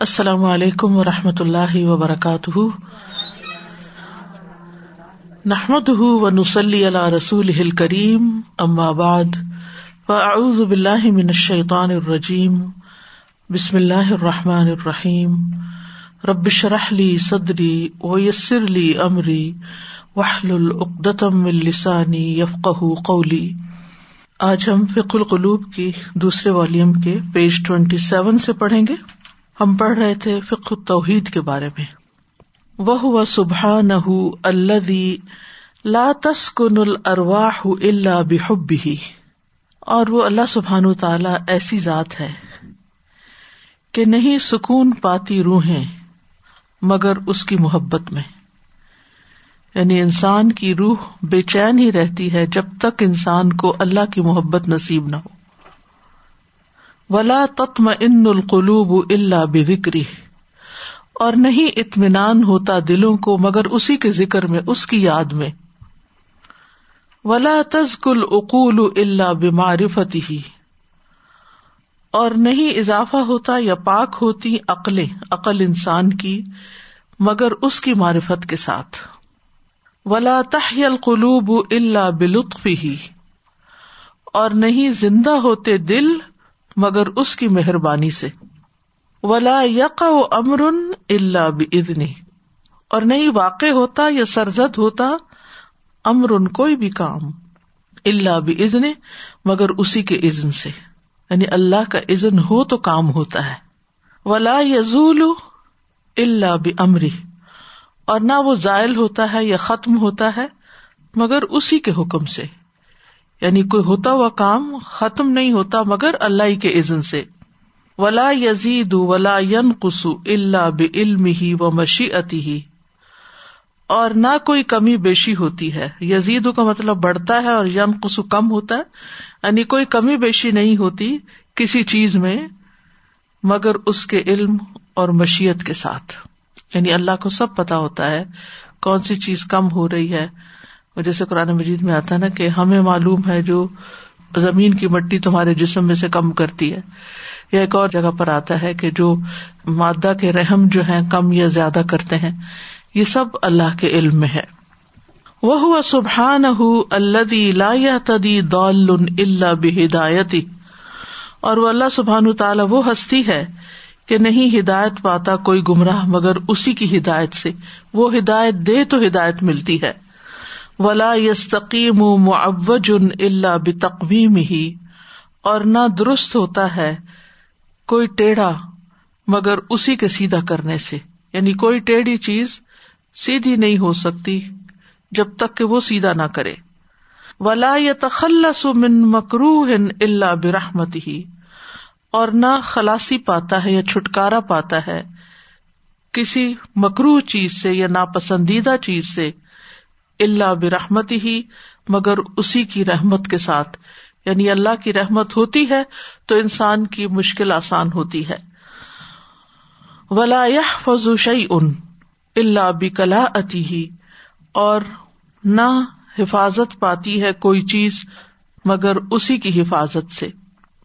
السلام علیکم و رحمۃ اللہ وبرکاتہ۔ نحمد و نسلی اللہ رسول کریم بعد، فاعوذ باللہ من الشیطان الرجیم، بسم اللہ الرحمٰن الرحیم۔ ربش رحلی صدری ویسر علی عمری وحل العقدم السانی یفق قولی۔ آج ہم فک القلوب کی دوسرے والیوم کے پیج ٹوینٹی سیون سے پڑھیں گے۔ ہم پڑھ رہے تھے فک توحید کے بارے میں۔ وہ سبحا نہ لا تسکن الرواہ اللہ بحب ہی اور وہ اللہ سبحان تعالی ایسی ذات ہے کہ نہیں سکون پاتی روحیں مگر اس کی محبت میں۔ یعنی انسان کی روح بے چین ہی رہتی ہے جب تک انسان کو اللہ کی محبت نصیب نہ ہو۔ ولا تتم ان القلوب اللہ بکری اور نہیں اطمینان ہوتا دلوں کو مگر اسی کے ذکر میں، اس کی یاد میں۔ ولا تزکل اقول اللہ بمارفتی ہی اور نہیں اضافہ ہوتا یا پاک ہوتی عقلیں، عقل انسان کی، مگر اس کی معرفت کے ساتھ۔ ولا تح القلوب اللہ بلطف ہی اور نہیں زندہ ہوتے دل مگر اس کی مہربانی سے۔ ولا یق و امر اللہ بدنی اور نہیں واقع ہوتا یا سرزد ہوتا امر کوئی بھی کام اللہ بزن مگر اسی کے عزن سے۔ یعنی اللہ کا عزن ہو تو کام ہوتا ہے۔ ولا یزول اللہ بمری اور نہ وہ زائل ہوتا ہے یا ختم ہوتا ہے، مگر اسی کے حکم سے۔ یعنی کوئی ہوتا ہوا کام ختم نہیں ہوتا مگر اللہ کے عزن سے۔ ولا یزید ولا ین قسو اللہ بعلم ہی و مشیعتی ہی اور نہ کوئی کمی بیشی ہوتی ہے۔ یزید کا مطلب بڑھتا ہے اور ین قسو کم ہوتا ہے۔ یعنی کوئی کمی بیشی نہیں ہوتی کسی چیز میں مگر اس کے علم اور مشیت کے ساتھ۔ یعنی اللہ کو سب پتا ہوتا ہے کون سی چیز کم ہو رہی ہے۔ جیسے قرآن مجید میں آتا نا کہ ہمیں معلوم ہے جو زمین کی مٹی تمہارے جسم میں سے کم کرتی ہے۔ یا ایک اور جگہ پر آتا ہے کہ جو مادہ کے رحم جو ہے کم یا زیادہ کرتے ہیں، یہ سب اللہ کے علم میں ہے۔ وہ سبحان اللہ تدی دول اللہ بہدایتی اور وہ اللہ سبحان تعالیٰ وہ ہستی ہے کہ نہیں ہدایت پاتا کوئی گمراہ مگر اسی کی ہدایت سے۔ وہ ہدایت دے تو ہدایت ملتی ہے۔ ولا یستقیم معوج اللہ بتقویم ہی اور نہ درست ہوتا ہے کوئی ٹیڑھا مگر اسی کے سیدھا کرنے سے۔ یعنی کوئی ٹیڑھی چیز سیدھی نہیں ہو سکتی جب تک کہ وہ سیدھا نہ کرے۔ ولا تخلص من مکرو اللہ برحمت ہی اور نہ خلاسی پاتا ہے یا چھٹکارا پاتا ہے کسی مکرو چیز سے یا ناپسندیدہ چیز سے۔ اللہ برحمت ہی مگر اسی کی رحمت کے ساتھ۔ یعنی اللہ کی رحمت ہوتی ہے تو انسان کی مشکل آسان ہوتی ہے۔ ولا فضو شعی ان اللہ بلا اتی ہی اور نہ حفاظت پاتی ہے کوئی چیز مگر اسی کی حفاظت سے۔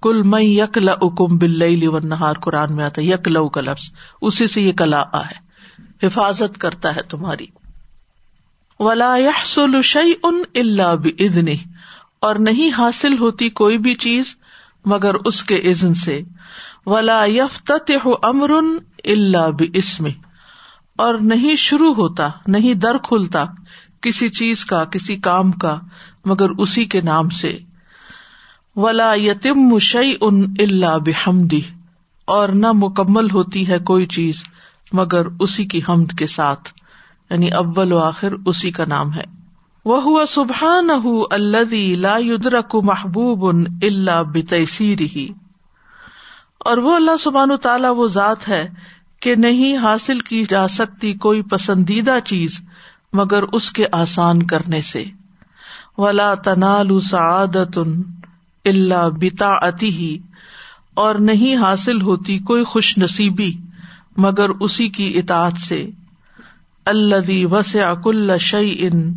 کل میں یک لکم بل نہار قرآن میں آتا یک لو کا لفظ اسی سے یہ کلا آ ہے۔ حفاظت کرتا ہے تمہاری۔ ولا سل شعی ان اللہ بدن اور نہیں حاصل ہوتی کوئی بھی چیز مگر اس کے عزن سے۔ ولا یف امر اللہ بسم اور نہیں شروع ہوتا، نہیں در کھلتا کسی چیز کا، کسی کام کا مگر اسی کے نام سے۔ ولا یتم شعی ان اللہ بحمدی اور نہ مکمل ہوتی ہے کوئی چیز مگر اسی کی حمد کے ساتھ۔ یعنی اول و آخر اسی کا نام ہے۔ وہ سبحان اللہ محبوب اللہ بتیسیر ہی اور وہ اللہ سبحان تعالیٰ وہ ذات ہے کہ نہیں حاصل کی جا سکتی کوئی پسندیدہ چیز مگر اس کے آسان کرنے سے۔ ولا تنال سعادت اللہ بتا ہی اور نہیں حاصل ہوتی کوئی خوش نصیبی مگر اسی کی اطاعت سے۔ اللہ وس اکل شعی ان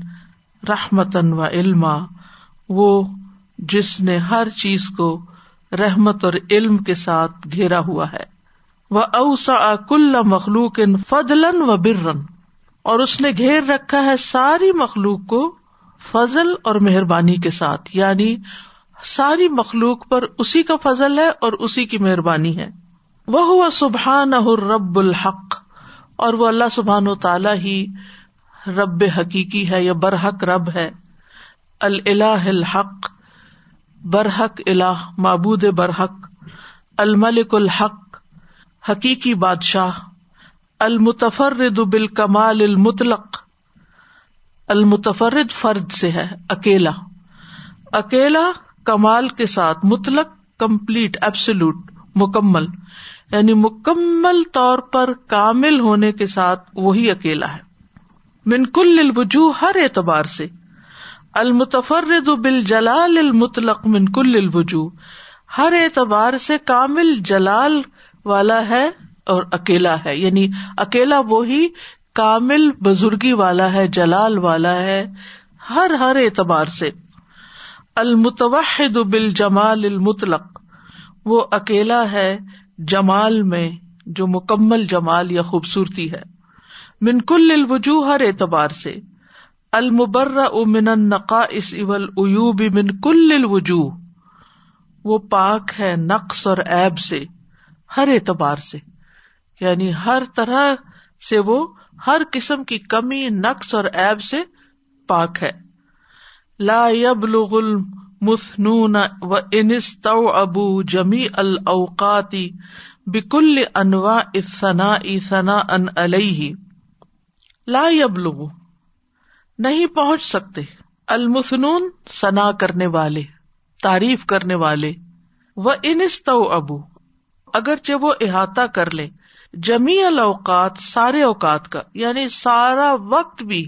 رحمتن و علما وہ جس نے ہر چیز کو رحمت اور علم کے ساتھ گھیرا ہوا ہے۔ و اوسا کل مخلوق ان فضلن و برن اور اس نے گھیر رکھا ہے ساری مخلوق کو فضل اور مہربانی کے ساتھ یعنی ساری مخلوق پر اسی کا فضل ہے اور اسی کی مہربانی ہے۔ وہ ہوا سبحان رب الحق اور وہ اللہ سبحان و تعالی ہی رب حقیقی ہے یا برحق رب ہے۔ اللہ الحق، برحق اللہ معبود برحق، الملک الحق، حقیقی بادشاہ، المتفرد بالکمال المطلق۔ المتفرد فرد سے ہے، اکیلا۔ اکیلا کمال کے ساتھ مطلق، کمپلیٹ ایبسلوٹ مکمل۔ یعنی مکمل طور پر کامل ہونے کے ساتھ وہی اکیلا ہے۔ من کل الوجوہ ہر اعتبار سے۔ المتفرد بال جلال المطلق من کل الوجوہ۔ ہر اعتبار سے کامل جلال والا ہے اور اکیلا ہے۔ یعنی اکیلا وہی کامل بزرگی والا ہے، جلال والا ہے۔ ہر ہر اعتبار سے۔ المتوحد بال جمال المطلق۔ وہ اکیلا ہے جمال میں جو مکمل جمال یا خوبصورتی ہے۔ من کل الوجوہ ہر اعتبار سے۔ المبر من النقائص والعیوب من کل الوجوہ۔ وہ پاک ہے نقص اور عیب سے۔ ہر اعتبار سے۔ یعنی ہر طرح سے وہ ہر قسم کی کمی، نقص اور عیب سے پاک ہے۔ لا يبلغ المثنون و انست ابو جمی الاوقاتی بکل انواع الثناء ثناء علیہ، لا يبلغ نہیں پہنچ سکتے۔ المسنون سنا کرنے والے، تعریف کرنے والے۔ وہ انست ابو اگرچہ وہ احاطہ کر لے۔ جمی الاوقات، سارے اوقات کا یعنی سارا وقت بھی۔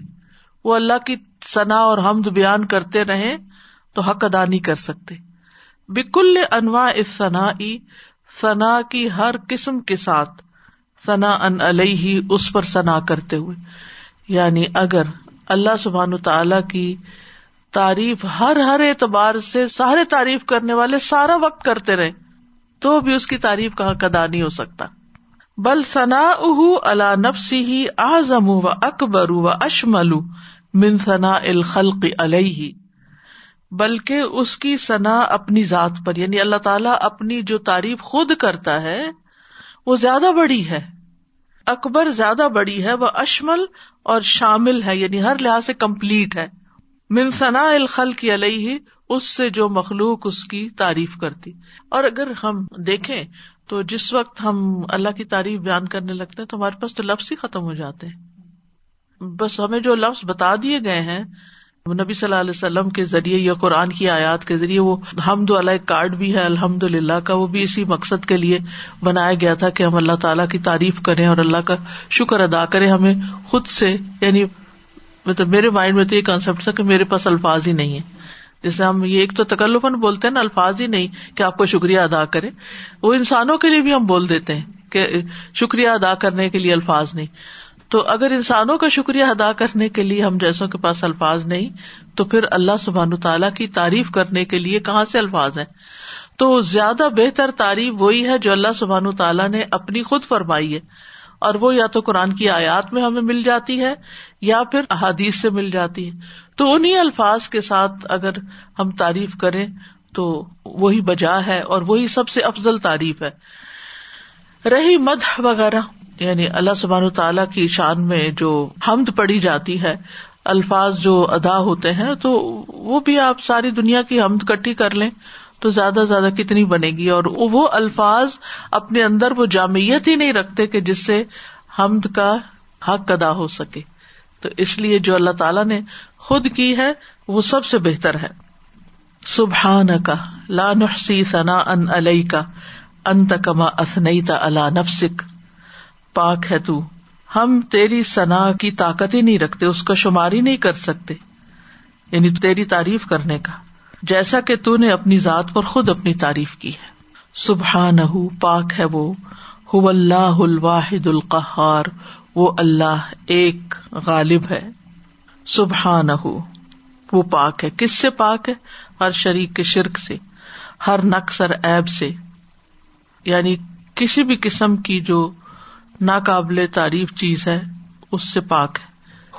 وہ اللہ کی ثنا اور حمد بیان کرتے رہے تو حق ادا نہیں کر سکتے۔ بکل انواع ثنا ثنا کی ہر قسم کے ساتھ ثنا ان علیہ اس پر ثنا کرتے ہوئے۔ یعنی اگر اللہ سبحان تعالی کی تعریف ہر ہر اعتبار سے سارے تعریف کرنے والے سارا وقت کرتے رہے، تو بھی اس کی تعریف کا حق ادا نہیں ہو سکتا۔ بل ثنا اہ اللہ نفسی ہی آزم و اکبر و اشمل من ثنا الخلق علیہ۔ بلکہ اس کی ثنا اپنی ذات پر یعنی اللہ تعالیٰ اپنی جو تعریف خود کرتا ہے، وہ زیادہ بڑی ہے۔ اکبر زیادہ بڑی ہے، وہ اشمل اور شامل ہے یعنی ہر لحاظ سے کمپلیٹ ہے۔ من ثنا الخل کی علیہ، اس سے جو مخلوق اس کی تعریف کرتی۔ اور اگر ہم دیکھیں تو جس وقت ہم اللہ کی تعریف بیان کرنے لگتے ہیں تو ہمارے پاس تو لفظ ہی ختم ہو جاتے ہیں۔ بس ہمیں جو لفظ بتا دیے گئے ہیں نبی صلی اللہ علیہ وسلم کے ذریعے یا قرآن کی آیات کے ذریعے وہ حمد اللہ کارڈ بھی ہے الحمد للہ کا، وہ بھی اسی مقصد کے لیے بنایا گیا تھا کہ ہم اللہ تعالیٰ کی تعریف کریں اور اللہ کا شکر ادا کریں۔ ہمیں خود سے یعنی مطلب میرے مائنڈ میں تو یہ کانسیپٹ تھا کہ میرے پاس الفاظ ہی نہیں ہے جیسے ہم یہ ایک تو تکلفن بولتے ہیں نا، الفاظ ہی نہیں کہ آپ کو شکریہ ادا کرے وہ انسانوں کے لیے بھی ہم بول دیتے ہیں کہ شکریہ ادا کرنے کے لیے الفاظ نہیں۔ تو اگر انسانوں کا شکریہ ادا کرنے کے لیے ہم جیسوں کے پاس الفاظ نہیں، تو پھر اللہ سبحان تعالیٰ کی تعریف کرنے کے لیے کہاں سے الفاظ ہیں؟ تو زیادہ بہتر تعریف وہی ہے جو اللہ سبحان تعالیٰ نے اپنی خود فرمائی ہے، اور وہ یا تو قرآن کی آیات میں ہمیں مل جاتی ہے، یا پھر احادیث سے مل جاتی ہے۔ تو انہیں الفاظ کے ساتھ اگر ہم تعریف کریں، تو وہی بجا ہے اور وہی سب سے افضل تعریف ہے۔ رہی مد وغیرہ۔ یعنی اللہ سبحان تعالیٰ کی شان میں جو حمد پڑی جاتی ہے، الفاظ جو ادا ہوتے ہیں، تو وہ بھی آپ ساری دنیا کی حمد کٹھی کر لیں تو زیادہ سے زیادہ کتنی بنے گی۔ اور وہ الفاظ اپنے اندر وہ جامعت ہی نہیں رکھتے کہ جس سے حمد کا حق ادا ہو سکے۔ تو اس لیے جو اللہ تعالیٰ نے خود کی ہے، وہ سب سے بہتر ہے۔ سبحان کا لانحسی ثنا ان علیہ کا انت کما اسنیتا اللہ نفسک۔ پاک ہے تو۔ ہم تیری سنا کی طاقت ہی نہیں رکھتے، اس کا شمار ہی نہیں کر سکتے۔ یعنی تیری تعریف کرنے کا۔ جیسا کہ تو نے اپنی ذات پر خود اپنی تعریف کی ہے۔ سبحان پاک ہے وہ۔ اللہ الواحد القہار۔ وہ اللہ ایک غالب ہے۔ سبحان وہ پاک ہے۔ کس سے پاک ہے؟ ہر شریک کے شرک سے۔ ہر نقصر ایب سے۔ یعنی کسی بھی قسم کی جو ناقابل تعریف چیز ہے، اس سے پاک ہے۔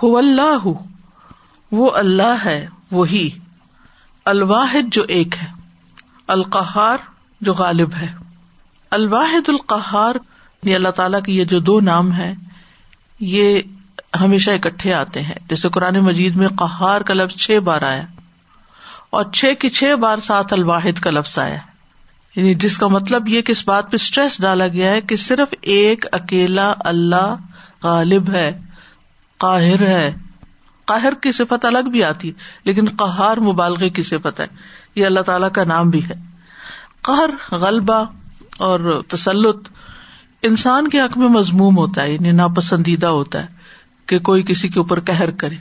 ہو اللہ، وہ اللہ ہے، وہی۔ الواحد جو ایک ہے۔ القہار جو غالب ہے۔ الواحد القہار یہ اللہ تعالیٰ کے یہ جو دو نام ہے یہ ہمیشہ اکٹھے آتے ہیں۔ جیسے قرآن مجید میں قہار کا لفظ چھ بار آیا۔ اور چھ کی چھ بار ساتھ الواحد کا لفظ آیا۔ یعنی جس کا مطلب یہ کہ اس بات پہ اسٹریس ڈالا گیا ہے کہ صرف ایک اکیلا اللہ غالب ہے، قاہر ہے۔ قاہر کی صفت الگ بھی آتی ہے لیکن قہار مبالغے کی صفت ہے۔ یہ اللہ تعالی کا نام بھی ہے۔ قہر، غلبہ اور تسلط انسان کے حق میں مضموم ہوتا ہے یعنی ناپسندیدہ ہوتا ہے کہ کوئی کسی کے اوپر کہر کرے۔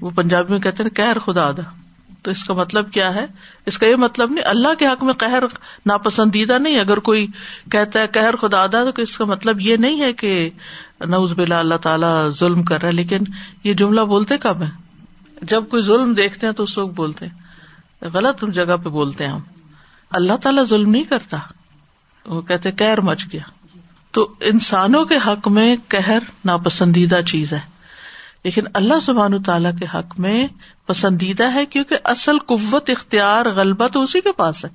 وہ پنجابی میں کہتے ہیں کہر خدا دا۔ تو اس کا مطلب کیا ہے؟ اس کا یہ مطلب نہیں، اللہ کے حق میں قہر ناپسندیدہ نہیں، اگر کوئی کہتا ہے قہر خدا دا تو اس کا مطلب یہ نہیں ہے کہ نوز بلا اللہ تعالیٰ ظلم کر رہا ہے، لیکن یہ جملہ بولتے کب ہے جب کوئی ظلم دیکھتے ہیں تو اس وقت بولتے ہیں۔ غلط جگہ پہ بولتے ہیں ہم۔ اللہ تعالیٰ ظلم نہیں کرتا۔ وہ کہتے کہر مچ گیا۔ تو انسانوں کے حق میں کہر ناپسندیدہ چیز ہے۔ لیکن اللہ سبحان تعالیٰ کے حق میں پسندیدہ ہے کیونکہ اصل قوت اختیار غلبہ تو اسی کے پاس ہے۔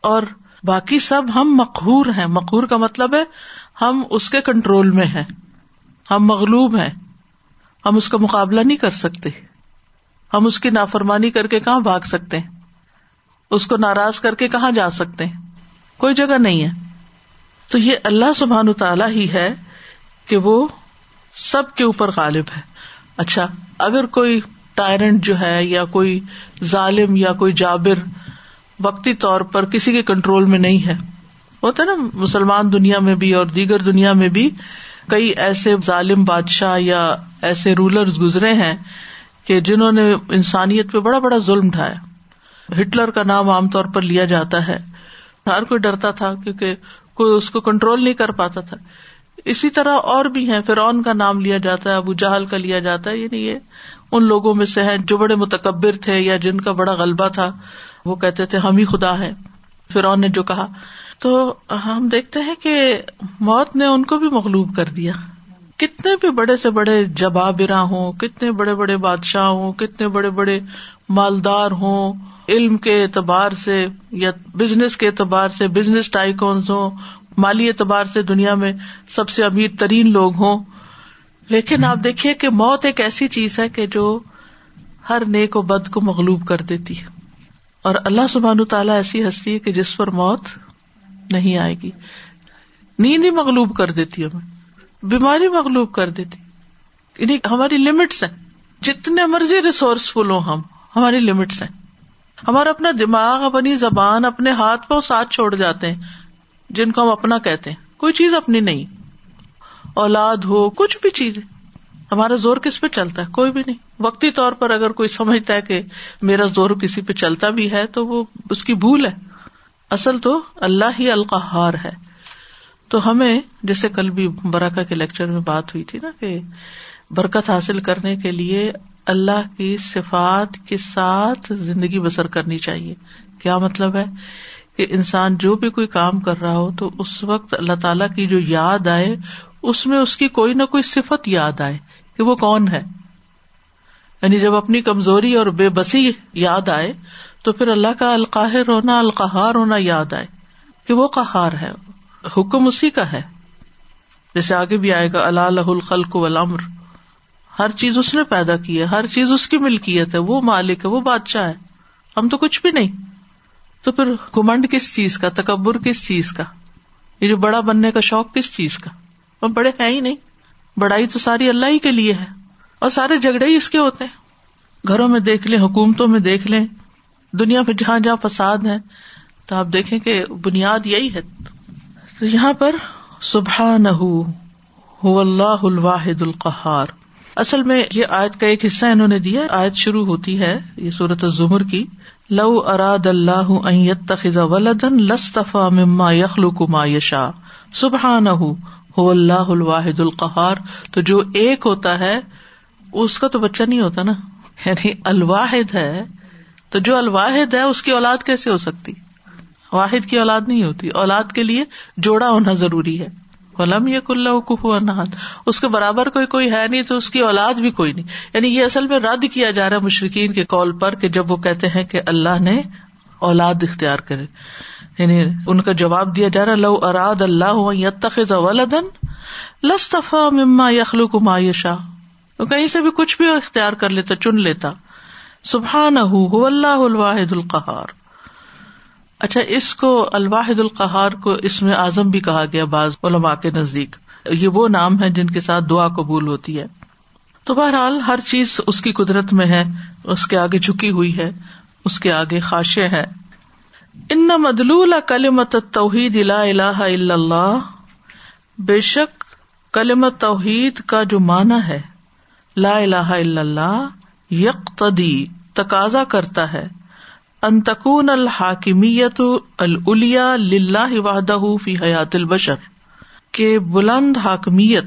اور باقی سب ہم مقہور ہیں۔ مقہور کا مطلب ہے ہم اس کے کنٹرول میں ہیں۔ ہم مغلوب ہیں۔ ہم اس کا مقابلہ نہیں کر سکتے۔ ہم اس کی نافرمانی کر کے کہاں بھاگ سکتے ہیں؟ اس کو ناراض کر کے کہاں جا سکتے ہیں؟ کوئی جگہ نہیں ہے۔ تو یہ اللہ سبحان تعالی ہی ہے کہ وہ سب کے اوپر غالب ہے۔ اچھا اگر کوئی ٹائرنٹ جو ہے یا کوئی ظالم یا کوئی جابر وقتی طور پر کسی کے کنٹرول میں نہیں ہے، ہوتا نا، مسلمان دنیا میں بھی اور دیگر دنیا میں بھی کئی ایسے ظالم بادشاہ یا ایسے رولر گزرے ہیں کہ جنہوں نے انسانیت پہ بڑا بڑا ظلم ڈھایا۔ ہٹلر کا نام عام طور پر لیا جاتا ہے۔ ہر کوئی ڈرتا تھا کیونکہ کوئی اس کو کنٹرول نہیں کر پاتا تھا۔ اسی طرح اور بھی ہیں۔ فرعون کا نام لیا جاتا ہے، ابو جہل کا لیا جاتا ہے یعنی یہ ان لوگوں میں سے ہیں جو بڑے متکبر تھے یا جن کا بڑا غلبہ تھا۔ وہ کہتے تھے، ہم ہی خدا ہے فرعون نے جو کہا۔ تو ہم دیکھتے ہیں کہ موت نے ان کو بھی مغلوب کر دیا۔ کتنے بھی بڑے سے بڑے جبابرا ہوں، کتنے بڑے بڑے بادشاہ ہوں، کتنے بڑے بڑے مالدار ہوں، علم کے اعتبار سے یا بزنس کے اعتبار سے بزنس ٹائکونس ہوں مالی اعتبار سے دنیا میں سب سے امیر ترین لوگ ہوں۔ لیکن آپ دیکھیے کہ موت ایک ایسی چیز ہے کہ جو ہر نیک و بد کو مغلوب کر دیتی ہے۔ اور اللہ سبحان تعالیٰ ایسی ہستی ہے کہ جس پر موت نہیں آئے گی۔ نیند ہی مغلوب کر دیتی ہمیں۔ بیماری مغلوب کر دیتی۔ یعنی ہماری لمٹس ہیں۔ جتنے مرضی ریسورسفل ہوں ہم، ہماری لمٹس ہیں۔ ہمارا اپنا دماغ، اپنی زبان، اپنے ہاتھ پہ ساتھ چھوڑ جاتے ہیں۔ جن کو ہم اپنا کہتے ہیں۔ کوئی چیز اپنی نہیں۔ اولاد ہو، کچھ بھی چیز۔ ہمارا زور کس پہ چلتا ہے؟ کوئی بھی نہیں۔ وقتی طور پر اگر کوئی سمجھتا ہے کہ میرا زور کسی پہ چلتا بھی ہے، تو وہ اس کی بھول ہے۔ اصل تو اللہ ہی القہار ہے۔ تو ہمیں، جیسے کل بھی برکا کے لیکچر میں بات ہوئی تھی نا کہ برکت حاصل کرنے کے لیے اللہ کی صفات کے ساتھ زندگی بسر کرنی چاہیے۔ کیا مطلب ہے؟ کہ انسان جو بھی کوئی کام کر رہا ہو تو اس وقت اللہ تعالی کی جو یاد آئے، اس میں اس کی کوئی نہ کوئی صفت یاد آئے کہ وہ کون ہے۔ یعنی جب اپنی کمزوری اور بے بسی یاد آئے، تو پھر اللہ کا القاہر ہونا، القہار ہونا یاد آئے کہ وہ قہار ہے، حکم اسی کا ہے۔ جیسے آگے بھی آئے گا اللہ الخلق والامر۔ ہر چیز اس نے پیدا کی ہے، ہر چیز اس کی ملکیت ہے، وہ مالک ہے، وہ بادشاہ ہے۔ ہم تو کچھ بھی نہیں۔ تو پھر کمنڈ کس چیز کا؟ تکبر کس چیز کا؟ یہ جو بڑا بننے کا شوق کس چیز کا؟ ہم بڑے ہیں ہی نہیں۔ بڑائی تو ساری اللہ ہی کے لیے ہے اور سارے جھگڑے ہی اس کے ہوتے ہیں۔ گھروں میں دیکھ لیں، حکومتوں میں دیکھ لیں، دنیا میں جہاں جہاں فساد ہے تو آپ دیکھیں کہ بنیاد یہی ہے۔ تو یہاں پر صبح نہ اللہ الواحد القہار۔ اصل میں یہ آیت کا ایک حصہ انہوں نے دیا آیت شروع ہوتی ہے یہ صورت ظہر کی۔ لو اراد اللہ خزا ولدن لستفا مما یخل ما یشا صبح نہ اللہ الواحد القہار۔ تو جو ایک ہوتا ہے، اس کا تو بچہ نہیں ہوتا نا۔ یعنی الواحد ہے۔ تو جو الواحد ہے، اس کی اولاد کیسے ہو سکتی؟ واحد کی اولاد نہیں ہوتی۔ اولاد کے لیے جوڑا ہونا ضروری ہے۔ غلام یہ کلّہ کف اس کے برابر کوئی کوئی ہے نہیں، تو اس کی اولاد بھی کوئی نہیں۔ یعنی یہ اصل میں رد کیا جا رہا ہے مشرقین کے کال پر کہ جب وہ کہتے ہیں کہ اللہ نے اولاد اختیار کرے۔ یعنی ان کا جواب دیا جا رہا لو اراد اللہ ولدن لستفا مما یخلو کو مایشا کہیں سے بھی کچھ بھی اختیار کر لیتا، چن لیتا۔ سبحان اللہ الواحد القہار۔ اچھا اس کو الواحد القہار کو اس میں اعظم بھی کہا گیا بعض علماء کے نزدیک۔ یہ وہ نام ہے جن کے ساتھ دعا قبول ہوتی ہے۔ تو بہرحال ہر چیز اس کی قدرت میں ہے، اس کے آگے جھکی ہوئی ہے، اس کے آگے خاشے ہے ان مدلول کلمت توحید الا الہ الا اللہ، بے شک کلمت توحید کا جو معنی ہے، لا الہ الا اللہ، یقتدی، تقاضا کرتا ہے۔ انتقون الحاکمیت الیا لاہ وحدہ فی حیات البشر کے بلند حاکمیت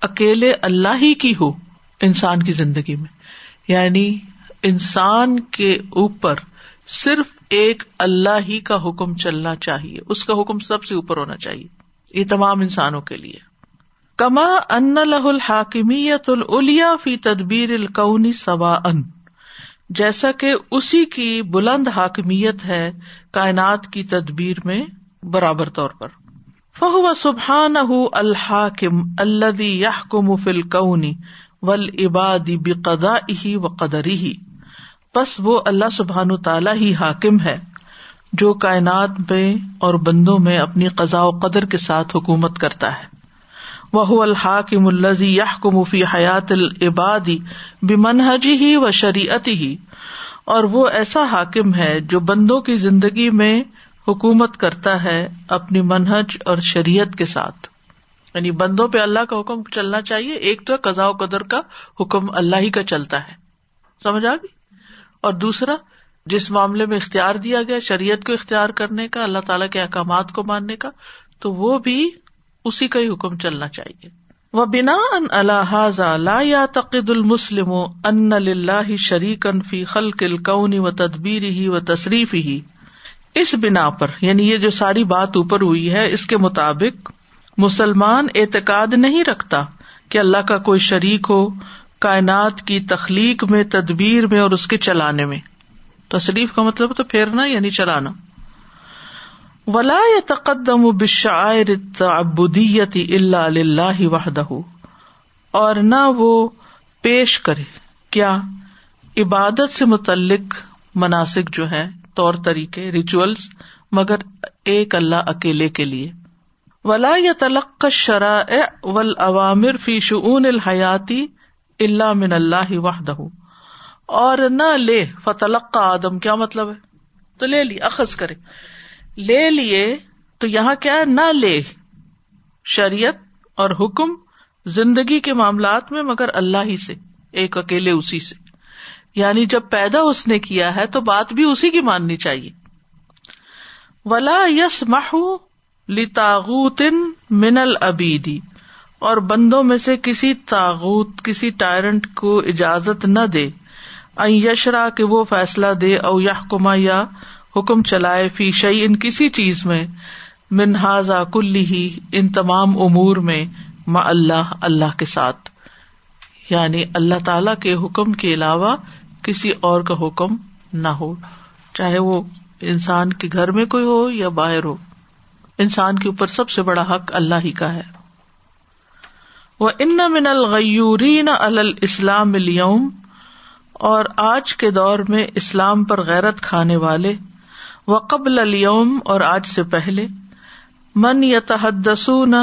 اکیلے اللہ ہی کی ہو انسان کی زندگی میں۔ یعنی انسان کے اوپر صرف ایک اللہ ہی کا حکم چلنا چاہیے، اس کا حکم سب سے اوپر ہونا چاہیے، یہ تمام انسانوں کے لیے۔ کما ان لہ الحاکمیت الیا فی تدبیر القونی سوا ان جیسا کہ اسی کی بلند حاکمیت ہے کائنات کی تدبیر میں برابر طور پر۔ فہو سبحان الحاکم اللہ یہ کو مفل کونی ول عبادی بقدا ہی و قدری ہی بس وہ اللہ سبحان تعالی ہی حاکم ہے جو کائنات میں اور بندوں میں اپنی قزا و قدر کے ساتھ حکومت کرتا ہے۔ وہ الحاکم الزی یہ کو مفی حیات العبادی بمنحجی ہی و شریعت ہی اور وہ ایسا حاکم ہے جو بندوں کی زندگی میں حکومت کرتا ہے اپنی منہج اور شریعت کے ساتھ۔ یعنی بندوں پہ اللہ کا حکم چلنا چاہیے، ایک تو قزا و قدر کا حکم اللہ ہی کا چلتا ہے۔ سمجھ آ گئی؟ اور دوسرا، جس معاملے میں اختیار دیا گیا شریعت کو اختیار کرنے کا، اللہ تعالی کے احکامات کو ماننے کا، تو وہ بھی اسی کا ہی حکم چلنا چاہیے۔ وہ بنا ان اللہ لا یا تقد المسلم ان اللہ شریک فی خلق القونی و تدبیر ہی و تصریف ہی اس بنا پر یعنی یہ جو ساری بات اوپر ہوئی ہے، اس کے مطابق مسلمان اعتقاد نہیں رکھتا کہ اللہ کا کوئی شریک ہو کائنات کی تخلیق میں، تدبیر میں اور اس کے چلانے میں۔ تصریف کا مطلب تو پھیرنا یعنی چلانا۔ ولا تقدم بشاعر تعبدیت الا للہ وحدہ اور نہ وہ پیش کرے. کیا عبادت سے متعلق مناسب جو ہے طور طریقے ریچولس مگر ایک اللہ اکیلے کے لیے. ولا یا تلق شرائع والعوامر فی شعون الحیاتی اللہ من اللہ وحدہ اور نہ لے فتلق آدم، کیا مطلب ہے؟ تو لے لی، اخذ کرے. لے لیے تو یہاں کیا نہ لے۔ شریعت اور حکم زندگی کے معاملات میں، مگر اللہ ہی سے، ایک اکیلے اسی سے۔ یعنی جب پیدا اس نے کیا ہے تو بات بھی اسی کی ماننی چاہیے۔ ولا یس مح لتاغوت من العبیدی اور بندوں میں سے کسی تاغت کسی ٹائرنٹ کو اجازت نہ دے۔ یشرا کہ وہ فیصلہ دے، او یا کما یا حکم چلائے فی شعی ان کسی چیز میں منہذا کلی ہی ان تمام امور میں ما اللہ اللہ کے ساتھ۔ یعنی اللہ تعالی کے حکم کے علاوہ کسی اور کا حکم نہ ہو۔ چاہے وہ انسان کے گھر میں کوئی ہو یا باہر ہو۔ انسان کے اوپر سب سے بڑا حق اللہ ہی کا ہے۔ وہ ان من الغیورین الاسلام اليوم اور آج کے دور میں اسلام پر غیرت کھانے والے و قبل اليوم اور آج سے پہلے، من یتحدثون،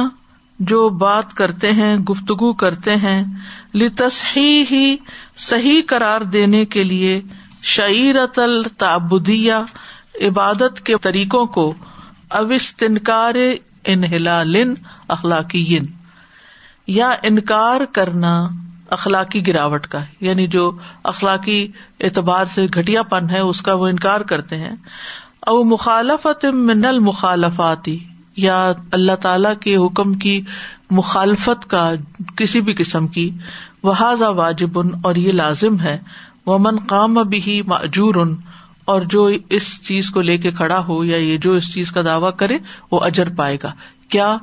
جو بات کرتے ہیں، گفتگو کرتے ہیں لتصحیح ہی صحیح قرار دینے کے لیے شعیرت التعبدیہ، عبادت کے طریقوں کو اوستنکار انہلال اخلاقی یا انکار کرنا اخلاقی گراوٹ کا یعنی جو اخلاقی اعتبار سے گٹیا پن ہے، اس کا وہ انکار کرتے ہیں۔ او مخالفت من المخالفاتی، یا اللہ تعالی کے حکم کی مخالفت کا کسی بھی قسم کی واجب اور یہ لازم ہے وہ من قام بھی معجور اور جو اس چیز کو لے کے کھڑا ہو یا یہ جو اس چیز کا دعوی کرے، وہ اجر پائے گا۔ کیا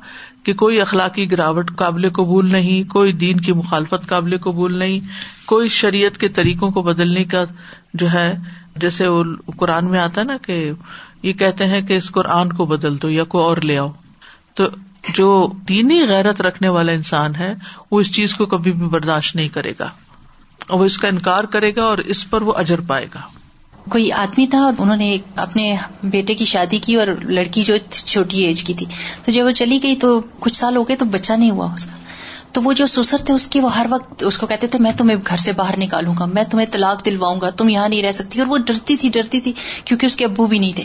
کہ کوئی اخلاقی گراوٹ قابل قبول نہیں، کوئی دین کی مخالفت قابل قبول نہیں، کوئی شریعت کے طریقوں کو بدلنے کا جو ہے جیسے وہ قرآن میں آتا نا کہ یہ کہتے ہیں کہ اس قرآن کو بدل دو یا کوئی اور لے آؤ۔ تو جو دینی غیرت رکھنے والا انسان ہے، وہ اس چیز کو کبھی بھی برداشت نہیں کرے گا۔ وہ اس کا انکار کرے گا اور اس پر وہ اجر پائے گا۔ کوئی آدمی تھا اور انہوں نے اپنے بیٹے کی شادی کی اور لڑکی جو چھوٹی ایج کی تھی۔ تو جب وہ چلی گئی تو کچھ سال ہو گئے تو بچہ نہیں ہوا اس کا۔ تو وہ جو سسر تھے اس کے وہ ہر وقت اس کو کہتے تھے، میں تمہیں گھر سے باہر نکالوں گا، میں تمہیں طلاق دلواؤں گا، تم یہاں نہیں رہ سکتی۔ اور وہ ڈرتی تھی ڈرتی تھی کیونکہ اس کے ابو بھی نہیں تھے۔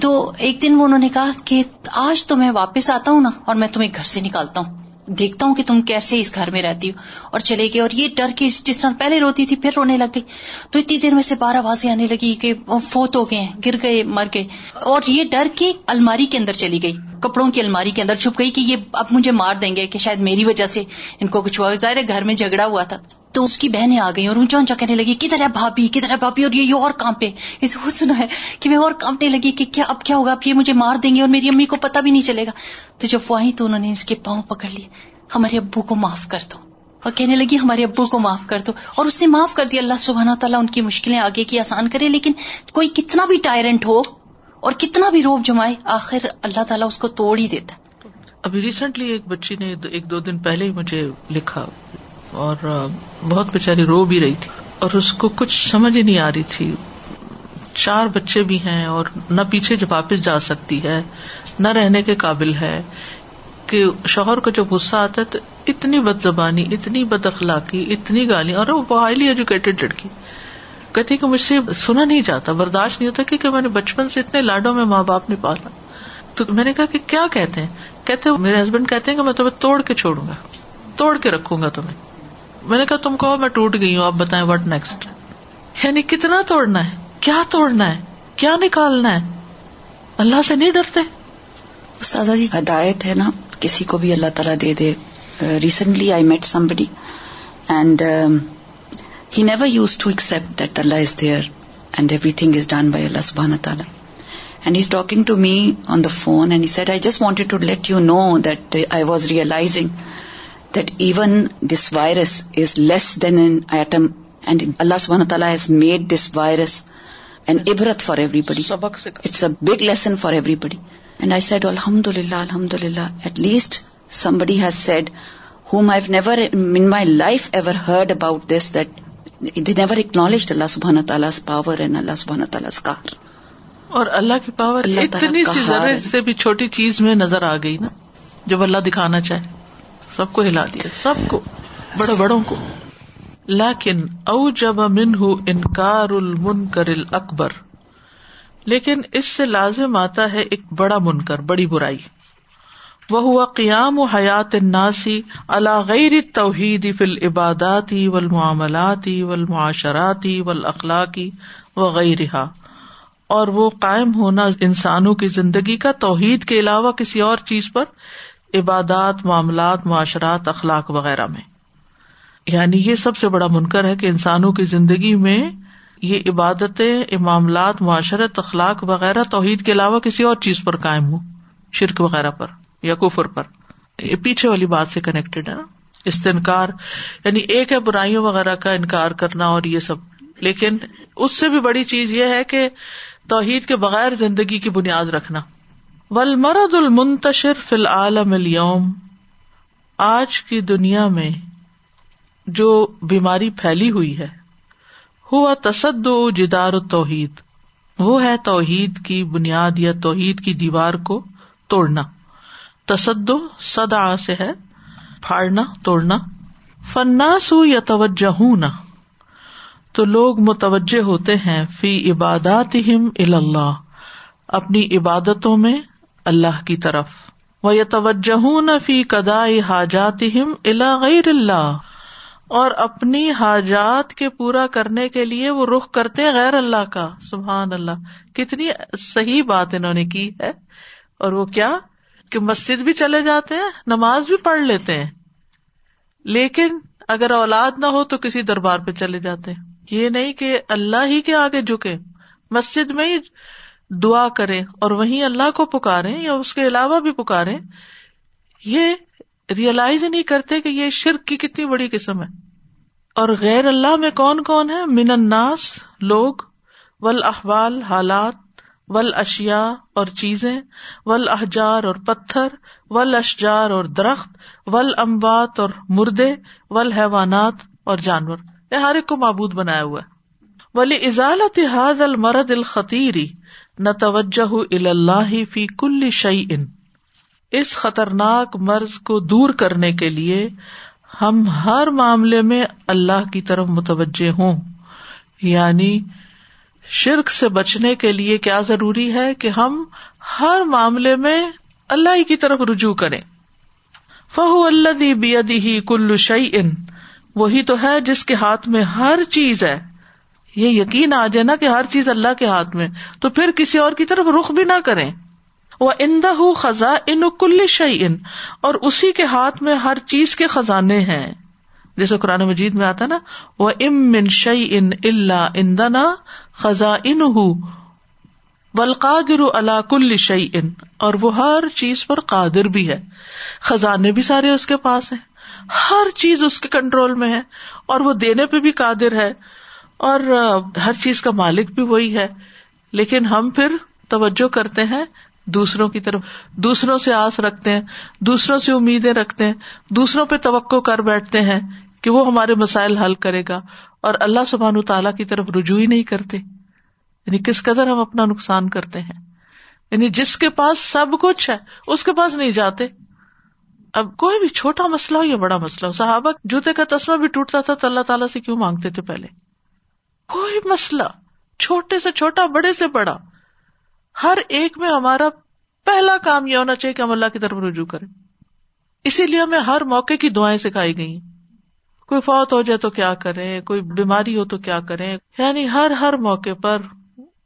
تو ایک دن وہ انہوں نے کہا کہ آج تو میں واپس آتا ہوں نا اور میں تمہیں گھر سے نکالتا ہوں۔ دیکھتا ہوں کہ تم کیسے اس گھر میں رہتی ہو اور چلے گئے اور یہ ڈر کے جس طرح پہلے روتی تھی، پھر رونے لگ گئی۔ تو اتنی دیر میں سے بارہ آوازیں آنے لگی کہ فوت ہو گئے ہیں، گر گئے، مر گئے۔ اور یہ ڈر کے الماری کے اندر چلی گئی۔ کپڑوں کی الماری کے اندر چھپ گئی کہ یہ اب مجھے مار دیں گے کہ شاید میری وجہ سے ان کو کچھ ہوا۔ ظاہر گھر میں جھگڑا ہوا تھا۔ تو اس کی بہنیں آ گئی اور اونچا اونچا کہنے لگی، کدھر ہے بھابھی؟ کدھر ہے بھابھی؟ اور یہ اور کام پہ؟ اسے خود سنا ہے کہ میں اور کانپنے لگی کہ کیا اب کیا ہوگا؟ اب یہ مجھے مار دیں گے اور میری امی کو پتا بھی نہیں چلے گا۔ تو جب وہ آئی تو انہوں نے اس کے پاؤں پکڑ لیے۔ ہمارے ابو کو معاف کر دو۔ اور کہنے لگی، ہمارے ابو کو معاف کر دو۔ اور اس نے معاف کر دیا۔ اللہ سبحانہ تعالیٰ ان کی مشکلیں آگے کی آسان کرے، لیکن کوئی کتنا بھی ٹائرنٹ ہو اور کتنا بھی روپ جمائے، آخر اللہ تعالیٰ اس کو توڑ ہی دیتا۔ ابھی ریسنٹلی ایک بچی نے ایک دو دن پہلے ہی مجھے لکھا۔ اور بہت بےچاری رو بھی رہی تھی اور اس کو کچھ سمجھ ہی نہیں آ رہی تھی۔ چار بچے بھی ہیں اور نہ پیچھے جب واپس جا سکتی ہے، نہ رہنے کے قابل ہے کہ شوہر کو جب غصہ آتا ہے تو اتنی بد زبانی اتنی بد اخلاقی اتنی گالی، اور وہ ہائیلی ایجوکیٹڈ لڑکی۔ کہتی کہ مجھ سے سنا نہیں جاتا، برداشت نہیں ہوتا کیونکہ میں نے بچپن سے اتنے لاڈوں میں ماں باپ نے پالا تو میں نے کہا کہ کیا کہتے ہیں؟ کہتے میرے ہسبینڈ کہتے ہیں کہ میں تمہیں توڑ کے چھوڑوں گا، توڑ کے رکھوں گا تمہیں۔ میں نے کہا تم کہو میں ٹوٹ گئی ہوں، آپ بتائیں وٹ نیکسٹ یعنی کتنا توڑنا ہے؟ کیا توڑنا ہے؟ کیا نکالنا ہے؟ اللہ سے نہیں ڈرتے؟ جی ہدایت ہے نا، کسی کو بھی اللہ تعالیٰ دے دے۔ Recently I met some buddy and he never use to accept that Allah is there and everything is done by Allah سبحان تعالیٰ and he's talking to me on the phone and said I just wanted to let you know that I was realising even this virus is less than an atom and Allah سبحان has made this virus عبرت for every it's a big lesson for every للہ at least some has said home I never in my life ever heard about this that never acknowledge اللہ سبحانہ تعالیٰ power and اللہ سبحانہ تعالیٰ اور اللہ کی power اتنی سی ذرے سے بھی چھوٹی چیز میں نظر آ گئی نا جب اللہ دکھانا چاہے۔ سب کو ہلا دیا، سب کو، بڑے بڑوں کو۔ لیکن او جب من ہوں انکار المن اکبر لیکن اس سے لازم آتا ہے ایک بڑا منکر، بڑی برائی۔ وہ ہوا قیام و حیات ناسی اللہ غیر توحید فل عباداتی ول معاملاتی ول معاشراتی ول اخلاقی وغیرہ اور وہ قائم ہونا انسانوں کی زندگی کا توحید کے علاوہ کسی اور چیز پر عبادات، معاملات، معاشرات، اخلاق وغیرہ میں۔ یعنی یہ سب سے بڑا منکر ہے کہ انسانوں کی زندگی میں یہ عبادتیں، معاملات، معاشرت، اخلاق وغیرہ توحید کے علاوہ کسی اور چیز پر قائم ہو شرک وغیرہ پر یا کفر پر۔ یہ پیچھے والی بات سے کنیکٹڈ ہے نا۔ استنکار یعنی ایک ہے برائیوں وغیرہ کا انکار کرنا اور یہ سب۔ لیکن اس سے بھی بڑی چیز یہ ہے کہ توحید کے بغیر زندگی کی بنیاد رکھنا۔ ولمرد المنتشر فی العالم اليوم، آج کی دنیا میں جو بیماری پھیلی ہوئی ہے، ہوا تصد جدار توحید وہ ہے توحید کی بنیاد یا توحید کی دیوار کو توڑنا۔ تصد سدا سے ہے، پھاڑنا، توڑنا۔ فناسو یا توجہ نہ تو لوگ متوجہ ہوتے ہیں، فی عبادات اللہ اپنی عبادتوں میں اللہ کی طرف۔ وہ یا توجہ فی کدا حاجات الا غیر اللہ اور اپنی حاجات کے پورا کرنے کے لیے وہ رخ کرتے ہیں غیر اللہ کا۔ سبحان اللہ۔ کتنی صحیح بات انہوں نے کی ہے۔ اور وہ کیا؟ کہ مسجد بھی چلے جاتے ہیں، نماز بھی پڑھ لیتے ہیں۔ لیکن اگر اولاد نہ ہو تو کسی دربار پہ چلے جاتے ہیں۔ یہ نہیں کہ اللہ ہی کے آگے جھکے۔ مسجد میں ہی دعا کریں اور وہیں اللہ کو پکارے یا اس کے علاوہ بھی پکارے یہ ریئلائز ہی نہیں کرتے کہ یہ شرک کی کتنی بڑی قسم ہے۔ اور غیر اللہ میں کون کون ہے؟ من الناس، لوگ ول احوال حالات ول اشیا اور چیزیں ول احجار اور پتھر ول اشجار اور درخت ول امبات اور مردے ول حیوانات اور جانور۔ یہ ہر ایک کو معبود بنایا ہوا ہے۔ ولی ازالت حاض المرد الخطیری نہ توجہ اللہ فی کل شعی ان اس خطرناک مرض کو دور کرنے کے لیے ہم ہر معاملے میں اللہ کی طرف متوجہ ہوں۔ یعنی شرک سے بچنے کے لیے کیا ضروری ہے کہ ہم ہر معاملے میں اللہ کی طرف رجوع کریں۔ فہو اللہ بی کل شعی ان وہی تو ہے جس کے ہاتھ میں ہر چیز ہے۔ یہ یقین آ جائے نا کہ ہر چیز اللہ کے ہاتھ میں، تو پھر کسی اور کی طرف رخ بھی نہ کریں۔ وہ اندہ خزاں ان کل شعی ان اور اسی کے ہاتھ میں ہر چیز کے خزانے ہیں۔ جیسے قرآن مجید میں آتا نا وہ ام من شعی ان اللہ اندنا خزاں ان ولقادر اللہ کل شعی ان اور وہ ہر چیز پر قادر بھی ہے۔ خزانے بھی سارے اس کے پاس ہیں۔ ہر چیز اس کے کنٹرول میں ہے، اور وہ دینے پہ بھی قادر ہے۔ اور ہر چیز کا مالک بھی وہی ہے۔ لیکن ہم پھر توجہ کرتے ہیں دوسروں کی طرف، دوسروں سے آس رکھتے ہیں، دوسروں سے امیدیں رکھتے ہیں، دوسروں پہ توقع کر بیٹھتے ہیں کہ وہ ہمارے مسائل حل کرے گا۔ اور اللہ سبحان تعالیٰ کی طرف رجوع ہی نہیں کرتے۔ یعنی کس قدر ہم اپنا نقصان کرتے ہیں۔ یعنی جس کے پاس سب کچھ ہے، اس کے پاس نہیں جاتے۔ اب کوئی بھی چھوٹا مسئلہ ہو یا بڑا مسئلہ ہو، صحابہ جوتے کا تسمہ بھی ٹوٹتا تھا تو اللہ تعالیٰ سے کیوں مانگتے تھے پہلے؟ کوئی مسئلہ چھوٹے سے چھوٹا، بڑے سے بڑا۔ ہر ایک میں ہمارا پہلا کام یہ ہونا چاہیے کہ ہم اللہ کی طرف رجوع کریں۔ اسی لیے ہمیں ہر موقع کی دعائیں سکھائی گئی کوئی فوت ہو جائے تو کیا کریں؟ کوئی بیماری ہو تو کیا کریں؟ یعنی ہر ہر موقع پر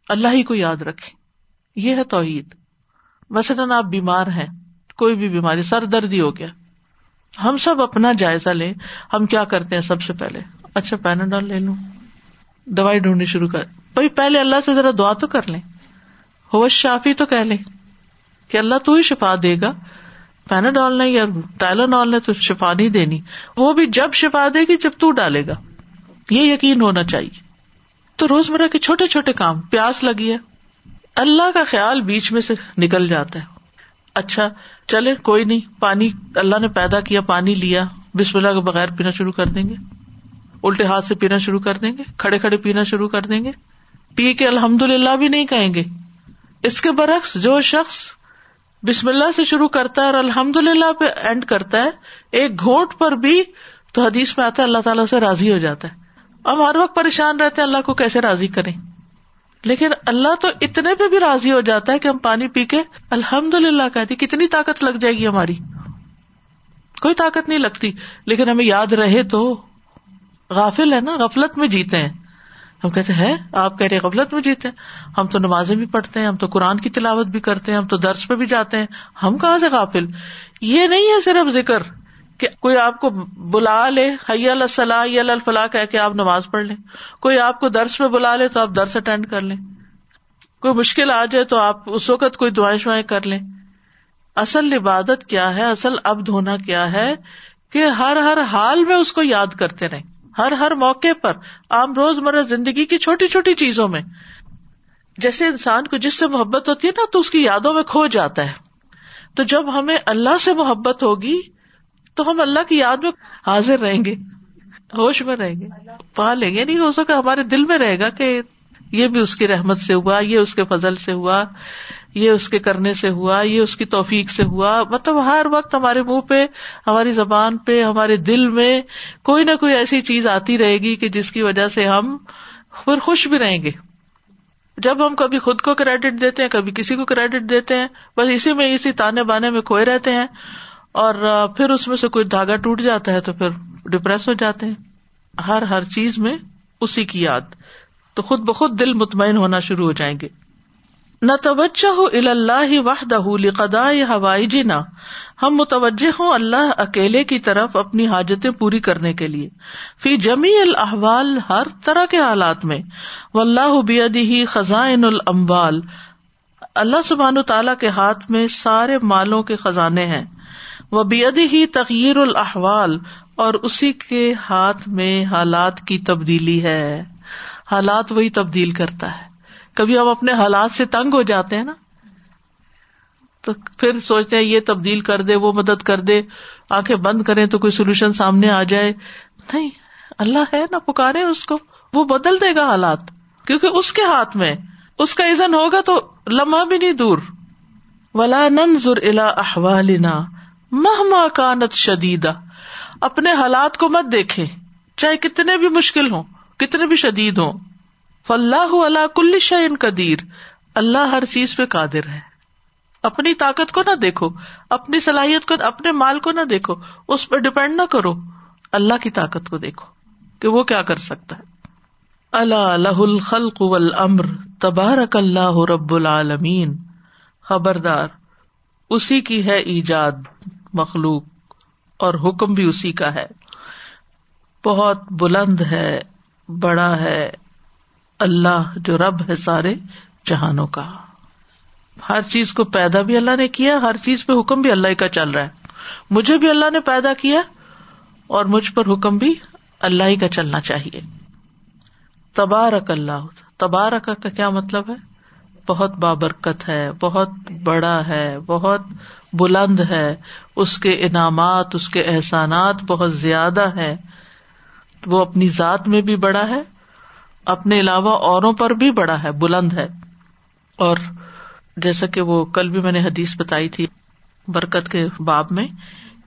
اللہ ہی کو یاد رکھے یہ ہے توحید۔ مثلاً آپ بیمار ہیں، کوئی بھی بیماری، سر دردی ہو گیا۔ ہم سب اپنا جائزہ لیں۔ ہم کیا کرتے ہیں سب سے پہلے؟ اچھا پیناڈال لے لوں۔ دوائی ڈھونڈنی شروع کر بھائی پہلے اللہ سے ذرا دعا تو کر لیں۔ ہوش شافی تو کہہ لیں کہ اللہ تو ہی شفا دے گا۔ پیناڈال نے یا ٹائلانال نے تو شفا نہیں دینی۔ وہ بھی جب شفا دے گی، جب تو ڈالے گا۔ یہ یقین ہونا چاہیے۔ تو روز مرہ کے چھوٹے چھوٹے کام، پیاس لگی ہے۔ اللہ کا خیال بیچ میں سے نکل جاتا ہے۔ اچھا چلے کوئی نہیں، پانی، اللہ نے پیدا کیا، پانی لیا۔ بسم اللہ کے بغیر پینا شروع کر دیں گے۔ الٹے ہاتھ سے پینا شروع کر دیں گے کھڑے کھڑے پینا شروع کر دیں گے پی کے الحمد للہ بھی نہیں کہیں گے اس کے برعکس جو شخص بسم اللہ سے شروع کرتا ہے اور الحمد للہ پہ اینڈ کرتا ہے، ایک گھونٹ پر بھی تو حدیث میں آتا ہے اللہ تعالیٰ سے راضی ہو جاتا ہے۔ ہم ہر وقت پریشان رہتے ہیں اللہ کو کیسے راضی کریں۔ لیکن اللہ تو اتنے پہ بھی راضی ہو جاتا ہے کہ ہم پانی پی کے الحمد للہ کہتی کتنی طاقت لگ جائے گی ہماری۔ کوئی طاقت نہیں لگتی، لیکن ہمیں یاد رہے تو غافل ہے نا، غفلت میں جیتے ہیں۔ ہم کہتے ہیں آپ کہہ رہے غفلت میں جیتے ہیں۔ ہم تو نمازیں بھی پڑھتے ہیں، ہم تو قرآن کی تلاوت بھی کرتے ہیں، ہم تو درس پہ بھی جاتے ہیں۔ ہم کہاں سے غافل؟ یہ نہیں ہے صرف ذکر کہ کوئی آپ کو بلا لے، حی الصلاح الفلاح کہ کے آپ نماز پڑھ لیں۔ کوئی آپ کو درس پہ بلا لے تو آپ درس اٹینڈ کر لیں۔ کوئی مشکل آ جائے تو آپ اس وقت کوئی دعائیں شوائیں کر لیں۔ اصل عبادت کیا ہے؟ اصل ابد ہونا کیا ہے کہ ہر ہر حال میں اس کو یاد کرتے رہیں۔ ہر ہر موقع پر عام روز مرہ زندگی کی چھوٹی چھوٹی چیزوں میں۔ جیسے انسان کو جس سے محبت ہوتی ہے نا، تو اس کی یادوں میں کھو جاتا ہے۔ تو جب ہمیں اللہ سے محبت ہوگی، تو ہم اللہ کی یاد میں حاضر رہیں گے، ہوش میں رہیں گے۔ پا لیں گے۔ نہیں، ہو سکا ہمارے دل میں رہے گا کہ یہ بھی اس کی رحمت سے ہوا، یہ اس کے فضل سے ہوا۔ یہ اس کے کرنے سے ہوا، یہ اس کی توفیق سے ہوا۔ مطلب ہر وقت ہمارے منہ پہ، ہماری زبان پہ، ہمارے دل میں کوئی نہ کوئی ایسی چیز آتی رہے گی کہ جس کی وجہ سے ہم پھر خوش بھی رہیں گے۔ جب ہم کبھی خود کو کریڈٹ دیتے ہیں، کبھی کسی کو کریڈٹ دیتے ہیں، بس اسی میں، اسی تانے بانے میں کھوئے رہتے ہیں اور پھر اس میں سے کوئی دھاگا ٹوٹ جاتا ہے تو پھر ڈپریس ہو جاتے ہیں۔ ہر ہر چیز میں اسی کی یاد۔ تو خود بخود دل مطمئن ہونا شروع ہو جائیں گے۔ نہ توجہ اللہ وحدہ لقضاء حوائجنا، ہم متوجہ ہوں اللہ اکیلے کی طرف اپنی حاجتیں پوری کرنے کے لیے۔ فی جمی الحوال ہر طرح کے حالات میں و اللہ بیدی خزائن الاموال۔ اللہ سبحان تعالیٰ کے ہاتھ میں سارے مالوں کے خزانے ہیں۔ وہ بیدی ہی تغیر الحوال اور اسی کے ہاتھ میں حالات کی تبدیلی ہے۔ حالات وہی تبدیل کرتا ہے۔ کبھی ہم اپنے حالات سے تنگ ہو جاتے ہیں نا تو پھر سوچتے ہیں یہ تبدیل کر دے، وہ مدد کر دے، آنکھیں بند کرے تو کوئی سولوشن سامنے آ جائے۔ نہیں، اللہ ہے نا، پکارے اس کو۔ وہ بدل دے گا حالات۔ کیونکہ اس کے ہاتھ میں، اس کا عزن ہوگا تو لمحہ بھی نہیں دور۔ ولا ننظر الا احوالنا مہما کانت شدیدا اپنے حالات کو مت دیکھے چاہے کتنے بھی مشکل ہوں، کتنے بھی شدید ہوں۔ فلاح اللہ کل شعین قدیر۔ اللہ ہر چیز پہ قادر ہے۔ اپنی طاقت کو نہ دیکھو، اپنی صلاحیت کو، اپنے مال کو نہ دیکھو، اس پہ ڈپینڈ نہ کرو۔ اللہ کی طاقت کو دیکھو کہ وہ کیا کر سکتا ہے۔ اللہ الہ الخلق والامر، تبارک اللہ رب العالمین۔ خبردار، اسی کی ہے ایجاد مخلوق، اور حکم بھی اسی کا ہے۔ بہت بلند ہے، بڑا ہے۔ اللہ جو رب ہے سارے جہانوں کا۔ ہر چیز کو پیدا بھی اللہ نے کیا، ہر چیز پہ حکم بھی اللہ کا چل رہا ہے۔ مجھے بھی اللہ نے پیدا کیا اور مجھ پر حکم بھی اللہ ہی کا چلنا چاہیے۔ تبارک اللہ، تبارک کا کیا مطلب ہے؟ بہت بابرکت ہے، بہت بڑا ہے، بہت بلند ہے۔ اس کے انعامات، اس کے احسانات بہت زیادہ ہے وہ اپنی ذات میں بھی بڑا ہے اپنے علاوہ اوروں پر بھی بڑا ہے، بلند ہے۔ اور جیسا کہ وہ کل بھی میں نے حدیث بتائی تھی برکت کے باب میں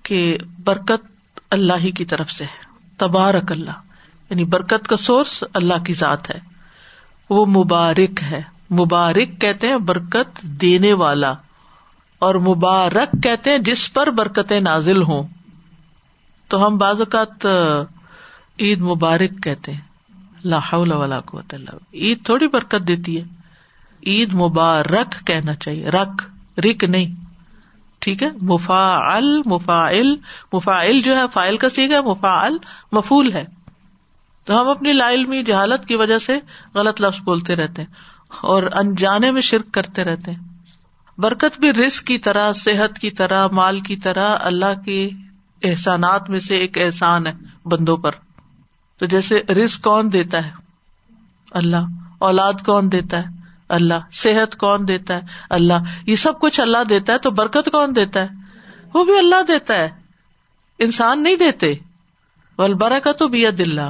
کہ برکت اللہ ہی کی طرف سے ہے، تبارک اللہ۔ یعنی برکت کا سورس اللہ کی ذات ہے۔ وہ مبارک ہے۔ مبارک کہتے ہیں برکت دینے والا۔ اور مبارک کہتے ہیں جس پر برکتیں نازل ہوں۔ تو ہم بعض اوقات عید مبارک کہتے ہیں۔ ولا قوت اللہ عید تھوڑی برکت دیتی ہے۔ عید مبارک کہنا چاہیے۔ رکھ رک نہیں۔ ٹھیک ہے؟ مفا مفا مفا جو ہے فائل کا سیگا مفا مفول ہے۔ تو ہم اپنی لا علمی جہالت کی وجہ سے غلط لفظ بولتے رہتے ہیں اور انجانے میں شرک کرتے رہتے ہیں۔ برکت بھی رسک کی طرح، صحت کی طرح، مال کی طرح، اللہ کے احسانات میں سے ایک احسان ہے بندوں پر۔ تو جیسے رسک کون دیتا ہے؟ اللہ. اولاد کون دیتا ہے؟ اللہ. صحت کون دیتا ہے؟ اللہ. یہ سب کچھ اللہ دیتا ہے تو برکت کون دیتا ہے؟ وہ بھی اللہ دیتا ہے. انسان نہیں دیتے. البرا کا تو بھی اللہ.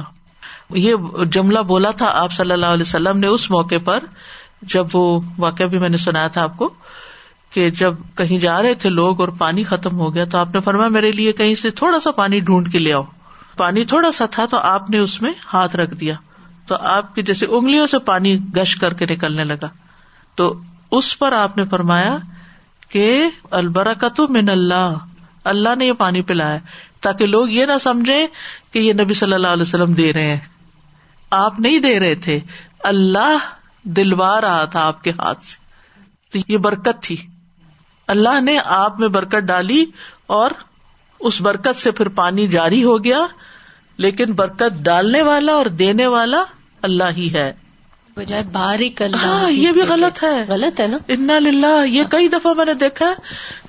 یہ جملہ بولا تھا آپ صلی اللہ علیہ وسلم نے اس موقع پر، جب وہ واقعہ بھی میں نے سنایا تھا آپ کو، کہ جب کہیں جا رہے تھے لوگ اور پانی ختم ہو گیا تو آپ نے فرمایا، میرے لیے کہیں سے تھوڑا سا پانی ڈھونڈ کے لے آؤ۔ پانی تھوڑا سا تھا تو آپ نے اس میں ہاتھ رکھ دیا تو آپ کی جیسے انگلیوں سے پانی گش کر کے نکلنے لگا تو اس پر آپ نے فرمایا کہ البرا کا تو من اللہ اللہ نے یہ پانی پلایا تاکہ لوگ یہ نہ سمجھے کہ یہ نبی صلی اللہ علیہ وسلم دے رہے ہیں۔ آپ نہیں دے رہے تھے، اللہ دلوا رہا تھا آپ کے ہاتھ سے۔ تو یہ برکت تھی۔ اللہ نے آپ میں برکت ڈالی اور اس برکت سے پھر پانی جاری ہو گیا لیکن برکت ڈالنے والا اور دینے والا اللہ ہی ہے۔ بجائے باریک اللہ ہاں یہ بھی غلط ہے۔ غلط ہے نا؟ انا للہ یہ کئی دفعہ میں نے دیکھا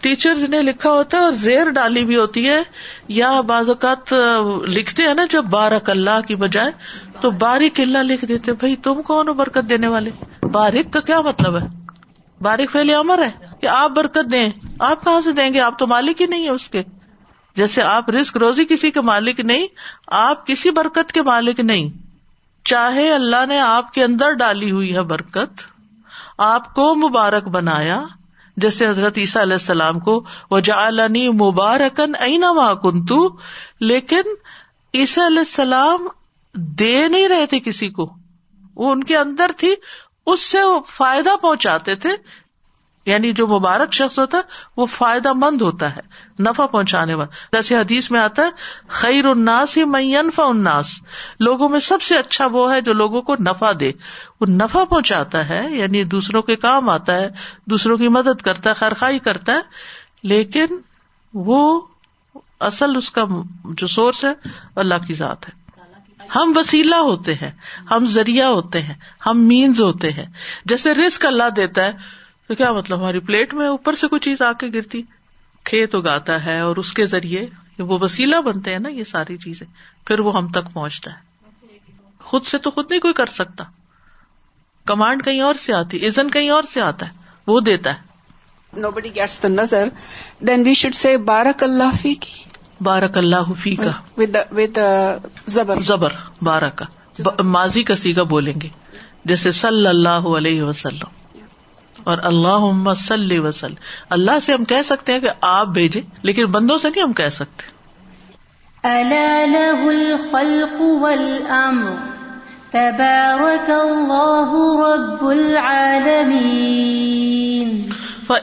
ٹیچر نے لکھا ہوتا ہے اور زیر ڈالی بھی ہوتی ہے۔ یا بعض اوقات لکھتے ہیں نا جب بارک اللہ کی بجائے تو باریک اللہ لکھ دیتے بھائی تم کون ہو برکت دینے والے؟ باریک کا کیا مطلب ہے؟ باریک پھیلے امر ہے کہ آپ برکت دیں۔ آپ کہاں سے دیں گے؟ آپ تو مالک ہی نہیں ہے اس کے۔ جیسے آپ رسک روزی کسی کے مالک نہیں، آپ کسی برکت کے مالک نہیں۔ چاہے اللہ نے آپ کے اندر ڈالی ہوئی ہے برکت، آپ کو مبارک بنایا۔ جیسے حضرت عیسیٰ علیہ السلام کو وہ جالنی مبارکن اینا وا کنتو لیکن عیسیٰ علیہ السلام دے نہیں رہے تھے کسی کو۔ وہ ان کے اندر تھی، اس سے وہ فائدہ پہنچاتے تھے۔ یعنی جو مبارک شخص ہوتا ہے، وہ فائدہ مند ہوتا ہے، نفع پہنچانے والا۔ جیسے حدیث میں آتا ہے، خیر الناس ہی مینفا اناس لوگوں میں سب سے اچھا وہ ہے جو لوگوں کو نفع دے۔ وہ نفع پہنچاتا ہے یعنی دوسروں کے کام آتا ہے، دوسروں کی مدد کرتا ہے، خیرخائی کرتا ہے۔ لیکن وہ اصل اس کا جو سورس ہے، اللہ کی ذات ہے۔ ہم وسیلہ ہوتے ہیں، ہم ذریعہ ہوتے ہیں، ہم مینز ہوتے ہیں۔ جیسے رسک اللہ دیتا ہے تو کیا مطلب ہماری پلیٹ میں اوپر سے کوئی چیز آ کے گرتی؟ کھیت اگاتا ہے اور اس کے ذریعے وہ وسیلہ بنتے ہیں نا یہ ساری چیزیں پھر وہ ہم تک پہنچتا ہے۔ خود سے تو خود نہیں کوئی کر سکتا۔ کمانڈ کہیں اور سے آتی ازن کہیں اور سے آتا ہے وہ دیتا ہے۔ نو بڈی گیٹس دا نظر دین وی شوڈ سے بارک اللہ فی کی بارک اللہ فی کا ود زبر زبر بارہ کا ماضی کا سیگا بولیں گے جیسے صلی اللہ علیہ وسلم اور اللہ صلی وسلم۔ اللہ سے ہم کہہ سکتے ہیں کہ آپ بھیجے لیکن بندوں سے نہیں ہم کہہ سکتے۔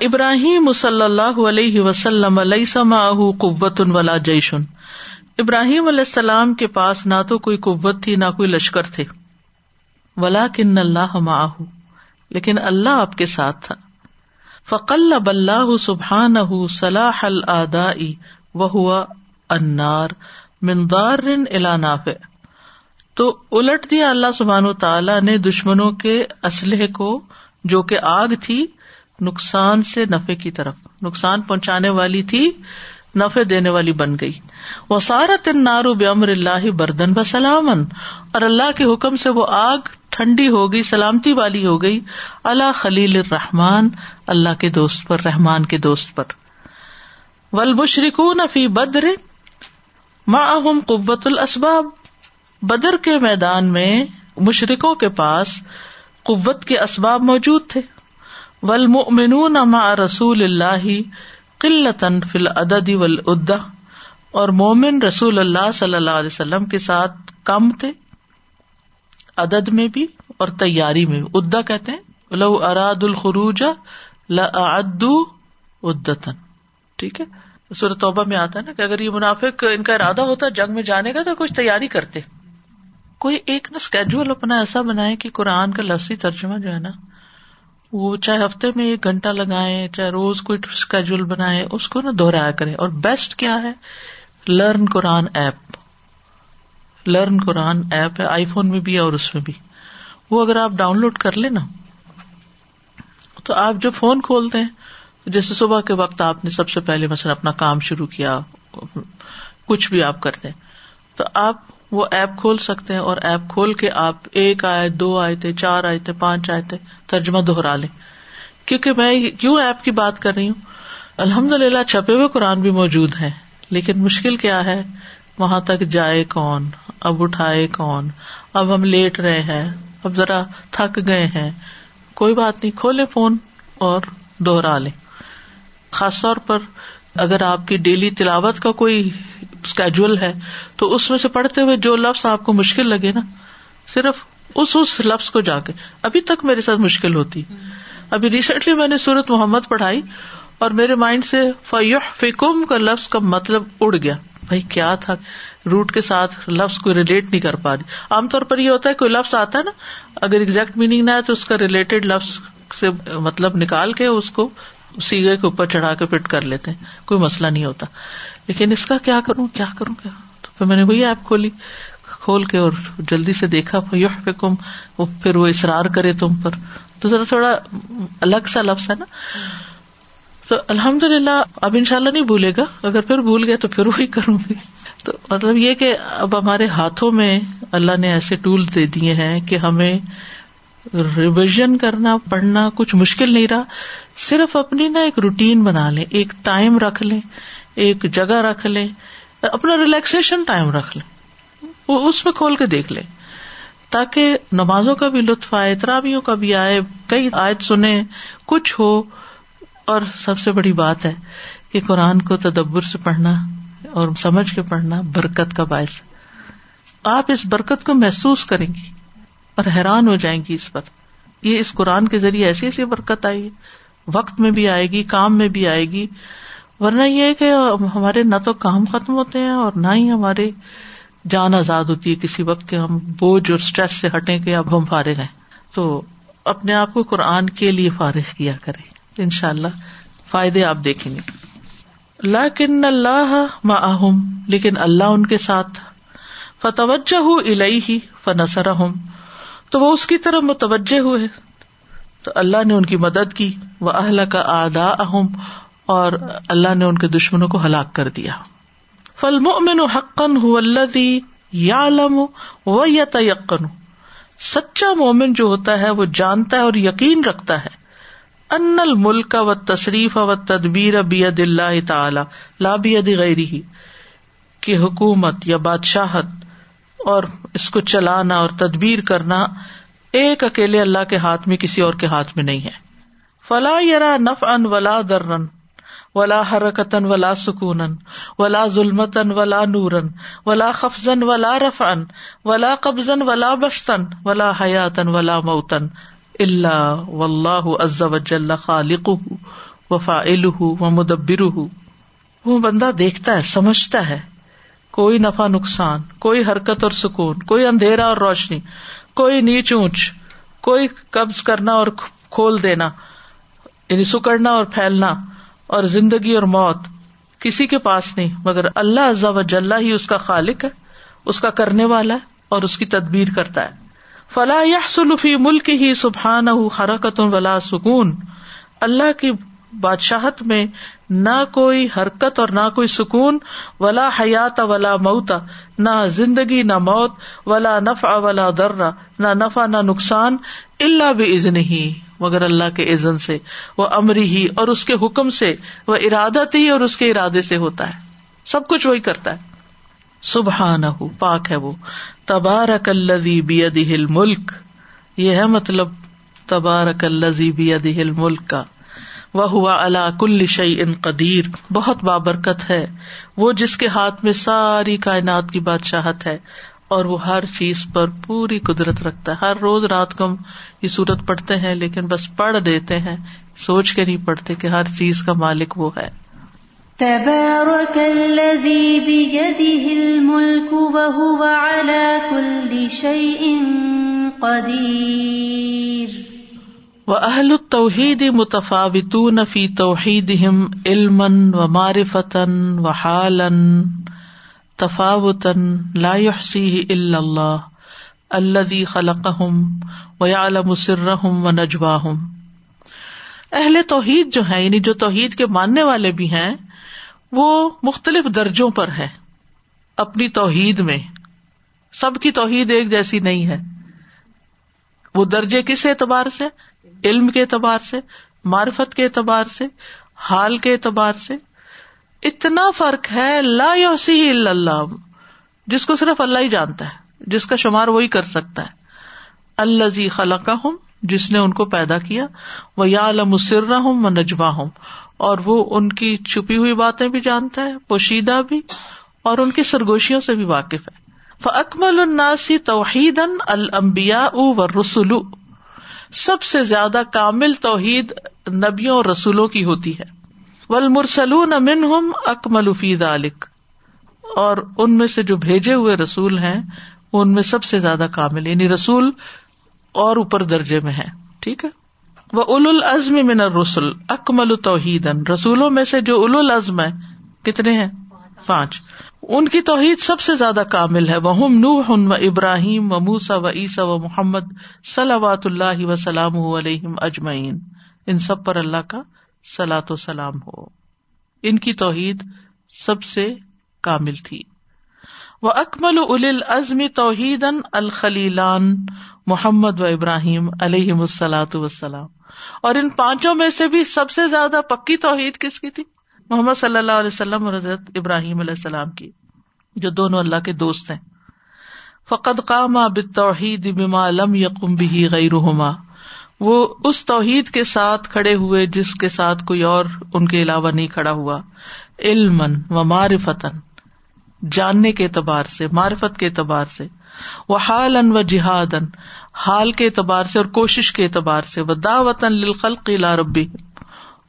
ابراہیم صلی اللہ علیہ وسلم علیہ سما قوت ولا جیشن ابراہیم علیہ السلام کے پاس نہ تو کوئی قوت تھی نہ کوئی لشکر تھے۔ ولا کن اللہ لیکن اللہ آپ کے ساتھ تھا۔ فقل اب اللہ سبحان صلاح الدائی وہ ہوا انار مندار الاناف تو الٹ دیا اللہ سبحان تعالیٰ نے دشمنوں کے اسلحے کو جو کہ آگ تھی، نقصان سے نفے کی طرف، نقصان پہنچانے والی تھی نفے دینے والی بن گئی۔ وہ سارا تن نارو بمر اللہ بردن بسلامن اور اللہ کے حکم سے وہ آگ ٹھنڈی ہو گئی، سلامتی والی ہو گئی۔ اللہ خلیل الرحمان اللہ کے دوست پر، رحمان کے دوست پر۔ ولبشرکون فی بدر، معہم قوت الاسباب۔ بدر کے میدان میں مشرقوں کے پاس قوت کے اسباب موجود تھے۔ ولمؤمنون مع رسول اللہ قلتن فی العدد والعدہ۔ اور مومن رسول اللہ صلی اللہ علیہ وسلم کے ساتھ کم تھے۔ عدد میں بھی اور تیاری میں بھی۔ ادا کہتے ہیں، لو اراد الخروج لعدو ادتن ٹھیک ہے؟ سورت توبہ میں آتا ہے نا کہ اگر یہ منافق ان کا ارادہ ہوتا جنگ میں جانے کا، تو کچھ تیاری کرتے۔ کوئی ایک نا اسکیجول اپنا ایسا بنائے کہ قرآن کا لفظی ترجمہ جو ہے نا، وہ چاہے ہفتے میں ایک گھنٹہ لگائے، چاہے روز کوئی اسکیجول بنائے، اس کو نا دوہرایا کرے۔ اور بیسٹ کیا ہے؟ Learn Quran app learn Quran app ہے، آئی فون میں بھی اور اس میں بھی۔ وہ اگر آپ ڈاؤن لوڈ کر لیں نا، تو آپ جب فون کھولتے ہیں، جیسے صبح کے وقت آپ نے سب سے پہلے مثلاً اپنا کام شروع کیا، کچھ بھی آپ کرتے ہیں، تو آپ وہ ایپ کھول سکتے ہیں اور ایپ کھول کے آپ ایک آئے دو آئے تھے چار آئے تھے پانچ آئے تھے ترجمہ دوہرا لیں۔ کیونکہ میں کیوں ایپ کی بات کر رہی ہوں؟ الحمد للہ چھپے ہوئے قرآن بھی موجود ہیں، لیکن مشکل کیا ہے؟ وہاں تک جائے کون؟ اب اٹھائے کون؟ اب ہم لیٹ رہے ہیں۔ اب ذرا تھک گئے ہیں۔ کوئی بات نہیں، کھولے فون اور دوہرا لیں۔ خاص طور پر اگر آپ کی ڈیلی تلاوت کا کوئی اسکیجل ہے، تو اس میں سے پڑھتے ہوئے جو لفظ آپ کو مشکل لگے نا، صرف اس اس لفظ کو جا کے۔ ابھی تک میرے ساتھ مشکل ہوتی۔ ابھی ریسنٹلی میں نے سورت محمد پڑھائی اور میرے مائنڈ سے فیوح فکم کا لفظ کا مطلب اڑ گیا۔ بھائی کیا تھا؟ روٹ کے ساتھ لفظ کو ریلیٹ نہیں کر پا رہی۔ عام طور پر یہ ہوتا ہے کوئی لفظ آتا ہے نا، اگر ایگزیکٹ میننگ نہ آئے تو اس کا ریلیٹڈ لفظ سے مطلب نکال کے اس کو سیگے کے اوپر چڑھا کے فٹ کر لیتے ہیں۔ کوئی مسئلہ نہیں ہوتا۔ لیکن اس کا کیا کروں؟ کیا کروں؟ کیا؟ تو پھر میں نے وہی ایپ کھولی، کھول کے اور جلدی سے دیکھا کم پھر وہ اصرار کرے تم پر۔ تو ذرا تھوڑا الگ سا لفظ ہے نا۔ تو الحمد للہ اب ان شاء اللہ نہیں بھولے گا۔ اگر پھر بھول گیا تو پھر وہی کروں گی۔ تو مطلب یہ کہ اب ہمارے ہاتھوں میں اللہ نے ایسے ٹول دے دیے ہیں کہ ہمیں ریویژن کرنا، پڑھنا کچھ مشکل نہیں رہا۔ صرف اپنی نا ایک روٹین بنا لیں، ایک ٹائم رکھ لیں، ایک جگہ رکھ لیں، اپنا ریلیکسیشن ٹائم رکھ لیں۔ وہ اس میں کھول کے دیکھ لیں۔ تاکہ نمازوں کا بھی لطف آئے ترابیوں کا بھی آئے، کئی آیت سنیں، کچھ ہو۔ اور سب سے بڑی بات ہے کہ قرآن کو تدبر سے پڑھنا اور سمجھ کے پڑھنا برکت کا باعث آپ اس برکت کو محسوس کریں گی اور حیران ہو جائیں گی اس پر۔ یہ اس قرآن کے ذریعے ایسی ایسی برکت آئی، وقت میں بھی آئے گی، کام میں بھی آئے گی۔ ورنہ یہ ہے کہ ہمارے نہ تو کام ختم ہوتے ہیں اور نہ ہی ہمارے جان آزاد ہوتی ہے کسی وقت کے ہم بوجھ اور اسٹریس سے ہٹیں کہ اب ہم فارغ ہیں۔ تو اپنے آپ کو قرآن کے لیے فارغ کیا کرے ان شاء اللہ فائدے آپ دیکھیں گے۔ لاکن اللہ معہم، لیکن اللہ ان کے ساتھ۔ فتوجہ ہی فنسر ہوں تو وہ اس کی طرف متوجہ ہوئے۔ تو اللہ نے ان کی مدد کی۔ وہ اہل کا آدا اہم اور اللہ نے ان کے دشمنوں کو ہلاک کر دیا۔ فلم امن حقن یا لم و یا تیقن سچا مومن جو ہوتا ہے، وہ جانتا ہے اور یقین رکھتا ہے۔ ان الملک و تصریف و تدبیر بید اللہ تعالی لابید غیری ہی کی حکومت یا بادشاہت اور اس کو چلانا اور تدبیر کرنا ایک اکیلے اللہ کے ہاتھ میں، کسی اور کے ہاتھ میں نہیں ہے۔ فلا یرا نف ان ولا درن ولا حرکتن ولا سکون ولا ظلمتن ولا نورن ولا خفزن ولا رفن ولا قبضن ولا بستن ولا حیاتن ولا موتن اللہ و اللہ عز وجل خالق وفا و مدبر وہ بندہ دیکھتا ہے، سمجھتا ہے۔ کوئی نفع نقصان، کوئی حرکت اور سکون، کوئی اندھیرا اور روشنی، کوئی نیچ اونچ، کوئی قبض کرنا اور کھول دینا یعنی سکڑنا اور پھیلنا، اور زندگی اور موت، کسی کے پاس نہیں۔ مگر اللہ عزا و جل ہی اس کا خالق ہے، اس کا کرنے والا ہے اور اس کی تدبیر کرتا ہے۔ فلاح یا سلفی ملک ہی سبحان حرکت ولا سکون۔ اللہ کی بادشاہت میں نہ کوئی حرکت اور نہ کوئی سکون، ولا حیات ولا موتا نہ زندگی نہ موت، ولا نفع ولا درا نہ نفع نہ نقصان اللہ بھی عزن ہی مگر اللہ کے عزن سے، وہ امری ہی اور اس کے حکم سے، وہ ارادت ہی اور اس کے ارادے سے ہوتا ہے۔ سب کچھ وہی کرتا ہے۔ سبحان پاک ہے وہ۔ تبارک الذی بیدہ الملک۔ یہ ہے مطلب تبارک الذی بیدہ الملک کا۔ وہ ہوا اللہ کل شعی ان قدیر۔ بہت بابرکت ہے۔ وہ جس کے ہاتھ میں ساری کائنات کی بادشاہت ہے۔ اور وہ ہر چیز پر پوری قدرت رکھتا ہے۔ ہر روز رات کو ہم یہ صورت پڑھتے ہیں، لیکن بس پڑھ دیتے ہیں۔ سوچ کے نہیں پڑھتے کہ ہر چیز کا مالک وہ ہے۔ تبارك الذي بيده الملك وهو على كل شيء قدير. و اہل التوحید متفاوتون فی توحیدہم علما و معرفتن و حالا تفاوتن لا يحصیہ الا اللہ الذي خلقهم ويعلم سرهم ونجواهم. اہل توحید جو ہیں یعنی جو توحید کے ماننے والے بھی ہیں وہ مختلف درجوں پر ہے۔ اپنی توحید میں۔ سب کی توحید ایک جیسی نہیں ہے۔ وہ درجے کس اعتبار سے؟ علم کے اعتبار سے، معرفت کے اعتبار سے، حال کے اعتبار سے۔ اتنا فرق ہے، لا یوسی اللہ۔ جس کو صرف اللہ ہی جانتا ہے، جس کا شمار وہی کر سکتا ہے۔ اللہ زی خلا ہوں جس نے ان کو پیدا کیا۔ وہ یا المسر ہوں نجوا ہوں اور وہ ان کی چھپی ہوئی باتیں بھی جانتا ہے، پوشیدہ بھی، اور ان کی سرگوشیوں سے بھی واقف ہے۔ فکمل الناسی توحید المبیا و رسولو سب سے زیادہ کامل توحید نبیوں اور رسولوں کی ہوتی ہے۔ ول مرسلون امن ہم اکمل فید عالق اور ان میں سے جو بھیجے ہوئے رسول ہیں، ان میں سب سے زیادہ کامل یعنی رسول اور اوپر درجے میں ہے ٹھیک ہے؟ وہ اول العزم من رسول اکمل توحید رسولوں میں سے جو اول العزم ہے کتنے ہیں؟ پانچ۔ ان کی توحید سب سے زیادہ کامل ہے۔ وہ نو ہن و ابراہیم و موسا و عیسا و محمد صلاحات اللہ وسلام علیہم اجمعین ان سب پر اللہ کا سلاۃ و سلام ہو۔ ان کی توحید سب سے کامل تھی۔ وہ اکمل ال ازمی توحید الخلیلان محمد و ابراہیم علیہ السلاۃ وسلام اور ان پانچوں میں سے بھی سب سے زیادہ پکی توحید کس کی تھی؟ محمد صلی اللہ علیہ وسلم اور حضرت ابراہیم علیہ السلام کی، جو دونوں اللہ کے دوست ہیں۔ فقط قام توحید بما لم یقم بھی غیرہما وہ اس توحید کے ساتھ کھڑے ہوئے جس کے ساتھ کوئی اور ان کے علاوہ نہیں کھڑا ہوا۔ علم و معرفتن جاننے کے اعتبار سے، معرفت کے اعتبار سے۔ وہ حال ان و جہاد حال کے اعتبار سے اور کوشش کے اعتبار سے وہ دعوت للخلق لا ربی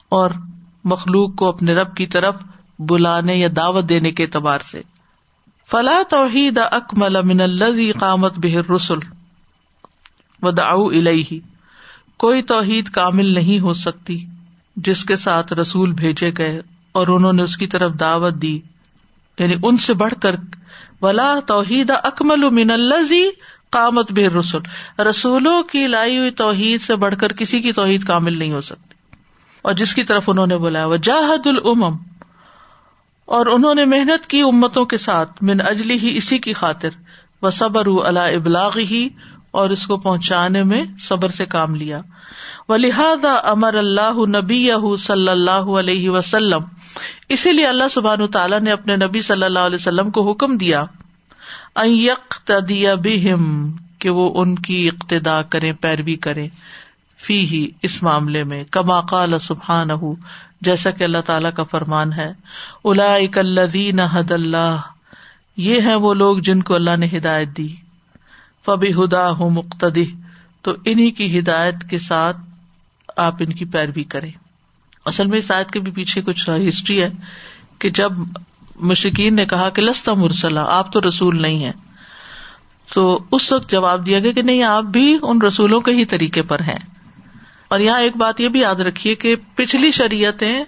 اور مخلوق کو اپنے رب کی طرف بلانے یا دعوت دینے کے اعتبار سے۔ فلاح توحید اکمل من الذي قامت به الرسل، ودعوا الیہ کوئی توحید کامل نہیں ہو سکتی جس کے ساتھ رسول بھیجے گئے اور انہوں نے اس کی طرف دعوت دی۔ یعنی ان سے بڑھ کر، ولا توحید اکمل من الزی کامت بے رسول رسولوں کی لائی ہوئی توحید سے بڑھ کر کسی کی توحید کامل نہیں ہو سکتی۔ اور جس کی طرف انہوں نے بولا وہ جاہد العمم اور انہوں نے محنت کی امتوں کے ساتھ، من اجلی ہی اسی کی خاطر۔ وہ صبر اللہ ابلاغ ہی اور اس کو پہنچانے میں صبر سے کام لیا۔ و لہذا امر اللہ نبی صلی اللہ علیہ وسلم۔ اسی لیے اللہ سبحان تعالیٰ نے اپنے نبی صلی اللہ علیہ وسلم کو حکم دیا۔ بہم، کہ وہ ان کی اقتدا کرے پیروی کرے فی ہی اس معاملے میں، کما قال سبحان جیسا کہ اللہ تعالیٰ کا فرمان ہے الا الذین حد اللہ، یہ ہے وہ لوگ جن کو اللہ نے ہدایت دی فبی ہدا ہوں مقتدی، تو انہیں کی ہدایت کے ساتھ آپ ان کی پیروی کریں۔ اصل میں اس آیت کے بھی پیچھے کچھ ہسٹری ہے کہ جب مشکین نے کہا کہ لستا مرسلا، آپ تو رسول نہیں ہے تو اس وقت جواب دیا گیا کہ نہیں، آپ بھی ان رسولوں کے ہی طریقے پر ہیں۔ اور یہاں ایک بات یہ بھی یاد رکھیے کہ پچھلی شریعتیں،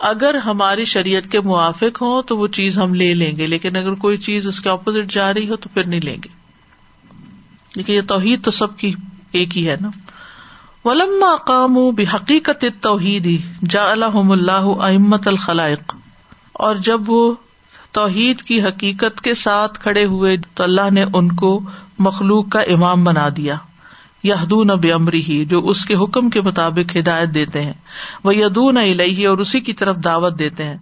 اگر ہماری شریعت کے موافق ہوں تو وہ چیز ہم لے لیں گے، لیکن اگر کوئی چیز اس کے اپوزٹ جا رہی ہو تو پھر نہیں لیں گے۔ لیکن یہ توحید تو سب کی ایک ہی ہے نا۔ ولما قام بحقیقت توحید جا الحم اللہ امت الخلائق۔ اور جب وہ توحید کی حقیقت کے ساتھ کھڑے ہوئے تو اللہ نے ان کو مخلوق کا امام بنا دیا۔ یادون اب امری ہی جو اس کے حکم کے مطابق ہدایت دیتے ہیں۔ وہ یدون الہی اور اسی کی طرف دعوت دیتے ہیں۔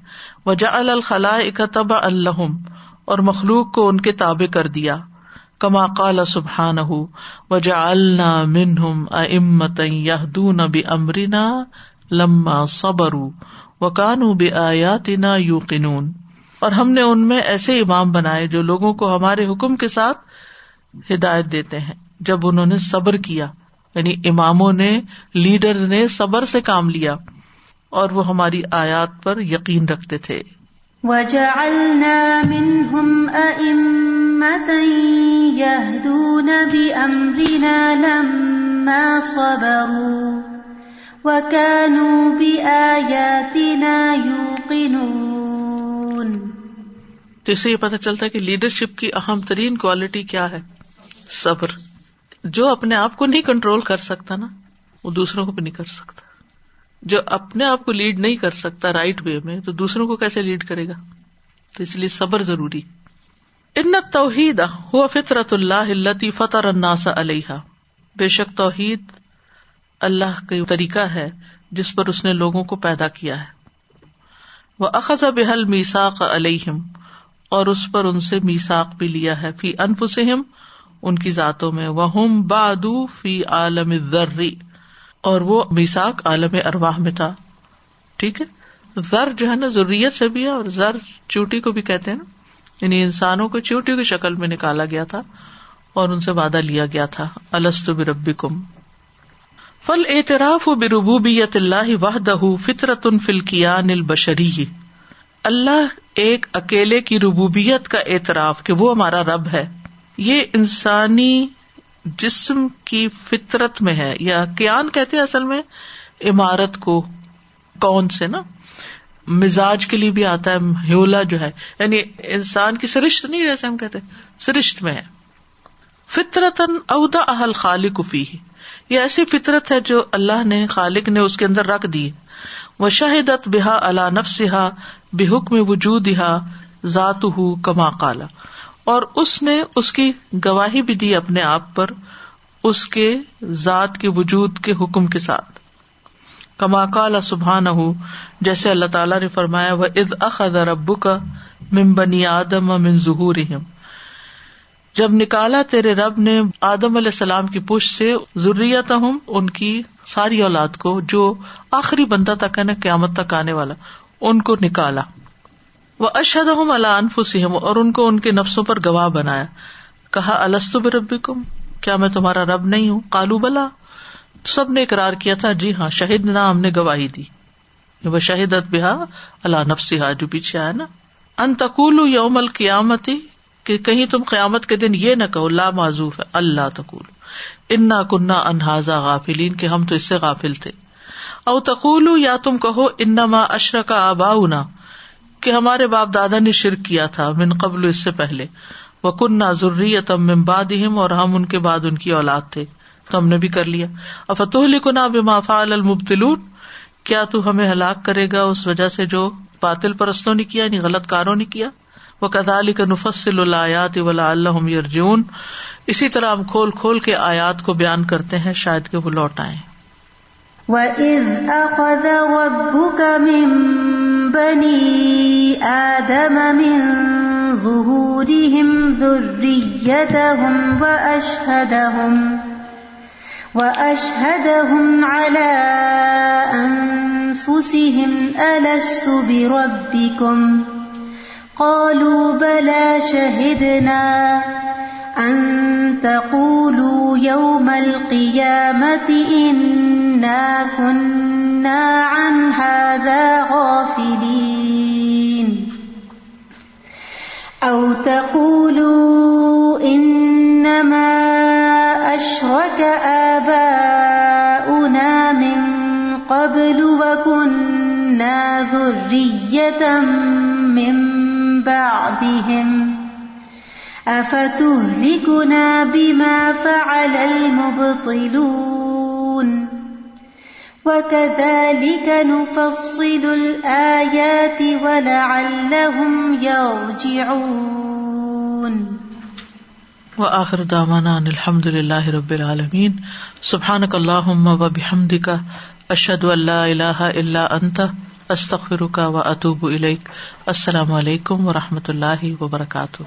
وہ جا الخلا اکتب الحم اور مخلوق کو ان کے تابع کر دیا۔ کما کال سبحان وجا النا منہم امت یادون اب امرینا لما صبر و کانو بے آیاتنا یو قنون اور ہم نے ان میں ایسے امام بنائے جو لوگوں کو ہمارے حکم کے ساتھ ہدایت دیتے ہیں۔ جب انہوں نے صبر کیا یعنی اماموں نے لیڈر نے صبر سے کام لیا، اور وہ ہماری آیات پر یقین رکھتے تھے۔ تو اس سے یہ پتا چلتا ہے کہ لیڈرشپ کی اہم ترین کوالٹی کیا ہے؟ صبر۔ جو اپنے آپ کو نہیں کنٹرول کر سکتا نا، وہ دوسروں کو بھی نہیں کر سکتا۔ جو اپنے آپ کو لیڈ نہیں کر سکتا رائٹ وے میں، تو دوسروں کو کیسے لیڈ کرے گا؟ تو اس لیے صبر ضروری۔ ان توحید ہوا فطرت اللہ اللہ فتح الناس علیہ بے شک توحید اللہ کا طریقہ ہے جس پر اس نے لوگوں کو پیدا کیا ہے۔ وہ اخذ بحل میساک علیہم اور اس پر ان سے میساک بھی لیا ہے۔ فی انفسہم، ان کی ذاتوں میں۔ وہ بادو فی عالم ذری اور وہ میساک عالم ارواہ میں تھا۔ ٹھیک ہے؟ زر جو ہے نا ضروریت سے بھی ہے اور زر چوٹی کو بھی کہتے ہیں نا۔ یعنی انسانوں کو چوٹی کی شکل میں نکالا گیا تھا اور ان سے وعدہ لیا گیا تھا۔ السط بربی کم فل اعتراف و بربوبیت اللہ وحدہ فطرت ان فلکیا نل بشری اللہ ایک اکیلے کی ربوبیت کا اعتراف کہ وہ ہمارا رب ہے۔ یہ انسانی جسم کی فطرت میں ہے۔ یا کیان کہتے اصل میں؟ عمارت کو۔ کون سے نا؟ مزاج کے لیے بھی آتا ہے۔ ہیولا جو ہے۔ یعنی انسان کی سرشت نہیں جیسے ہم کہتے۔ سرشت میں ہے۔ فطرت اہدا اہل خالق فی یہ ایسی فطرت ہے جو اللہ نے، خالق نے اس کے اندر رکھ دی۔ وہ شاہدت بحا اللہ نفسا بے حکم وجود ذات کما کالا اور اس نے اس کی گواہی بھی دی اپنے آپ پر، اس کے ذات کے وجود کے حکم کے ساتھ۔ کما کالا سبحان ہو جیسے اللہ تعالیٰ نے فرمایا وہ عد اخذ ربو کا ممبنی آدم من ظہور جب نکالا تیرے رب نے آدم علیہ السلام کی پش سے ضروریت ہوں ان کی ساری اولاد کو، جو آخری بندہ تک ہے نا، قیامت تک آنے والا، ان کو نکالا۔ وہ اشد ہوں اللہ انفسم اور ان کو ان کے نفسوں پر گواہ بنایا۔ کہا السط ربی کم کیا میں تمہارا رب نہیں ہوں؟ کالو بلا۔ سب نے اقرار کیا تھا جی ہاں شہید نہ ہم نے گواہی دی۔ یعنی وہ شہیدت بحا اللہ نفسا جو پیچھے آیا نا۔ ان تقول یوم القیامتی کہ کہیں تم قیامت کے دن یہ نہ کہو، لا معذوف ہے، اللہ تقول۔ انا کنہ انہاظا غافلین کے ہم تو اس سے غافل تھے۔ او تقول یا تم کہو، انما اشر کا آبا کہ ہمارے باپ دادا نے شرک کیا تھا من قبل اس سے پہلے۔ وہ کنہ ضروری تم ممباد اور ہم ان کے بعد ان کی اولاد تھے۔ تو ہم نے بھی کر لیا۔ افتح کنا بما فعل المبتلون کیا تو ہمیں ہلاک کرے گا اس وجہ سے جو باطل پرستوں نے کیا یعنی غلط کاروں نے کیا؟ وہ کدالی کا نفسل الایات ولا اللہ یرجون اسی طرح ہم کھول کھول کے آیات کو بیان کرتے ہیں، شاید کہ وہ لوٹ آئے وَإِذْ أَخَذَ رَبُّكَ مِن بَنِي آدَمَ مِن ظُهُورِهِمْ ذُرِّيَّتَهُمْ وَأَشْهَدَهُمْ وَأَشْهَدَهُمْ عَلَىٰ أَنفُسِهِمْ، أَلَسْتُ بِرَبِّكُمْ؟ قالوا بلى شهدنا أن تقولوا يوم القيامة إنا كنا عن هذا غافلين. أو تقولوا إنما أشرك آباؤنا من قبل وكنا ذرية من بعدهم افتهلكنا بما فعل المبطلون وكذلك نفصل الآيات ولعلهم يرجعون وآخر دعوانا ان الحمد لله رب العالمين سبحانك اللهم وبحمدك اشهد ان لا اله الا انت استخر کا و اطوب السلام علیکم و رحمۃ اللہ وبرکاتہ.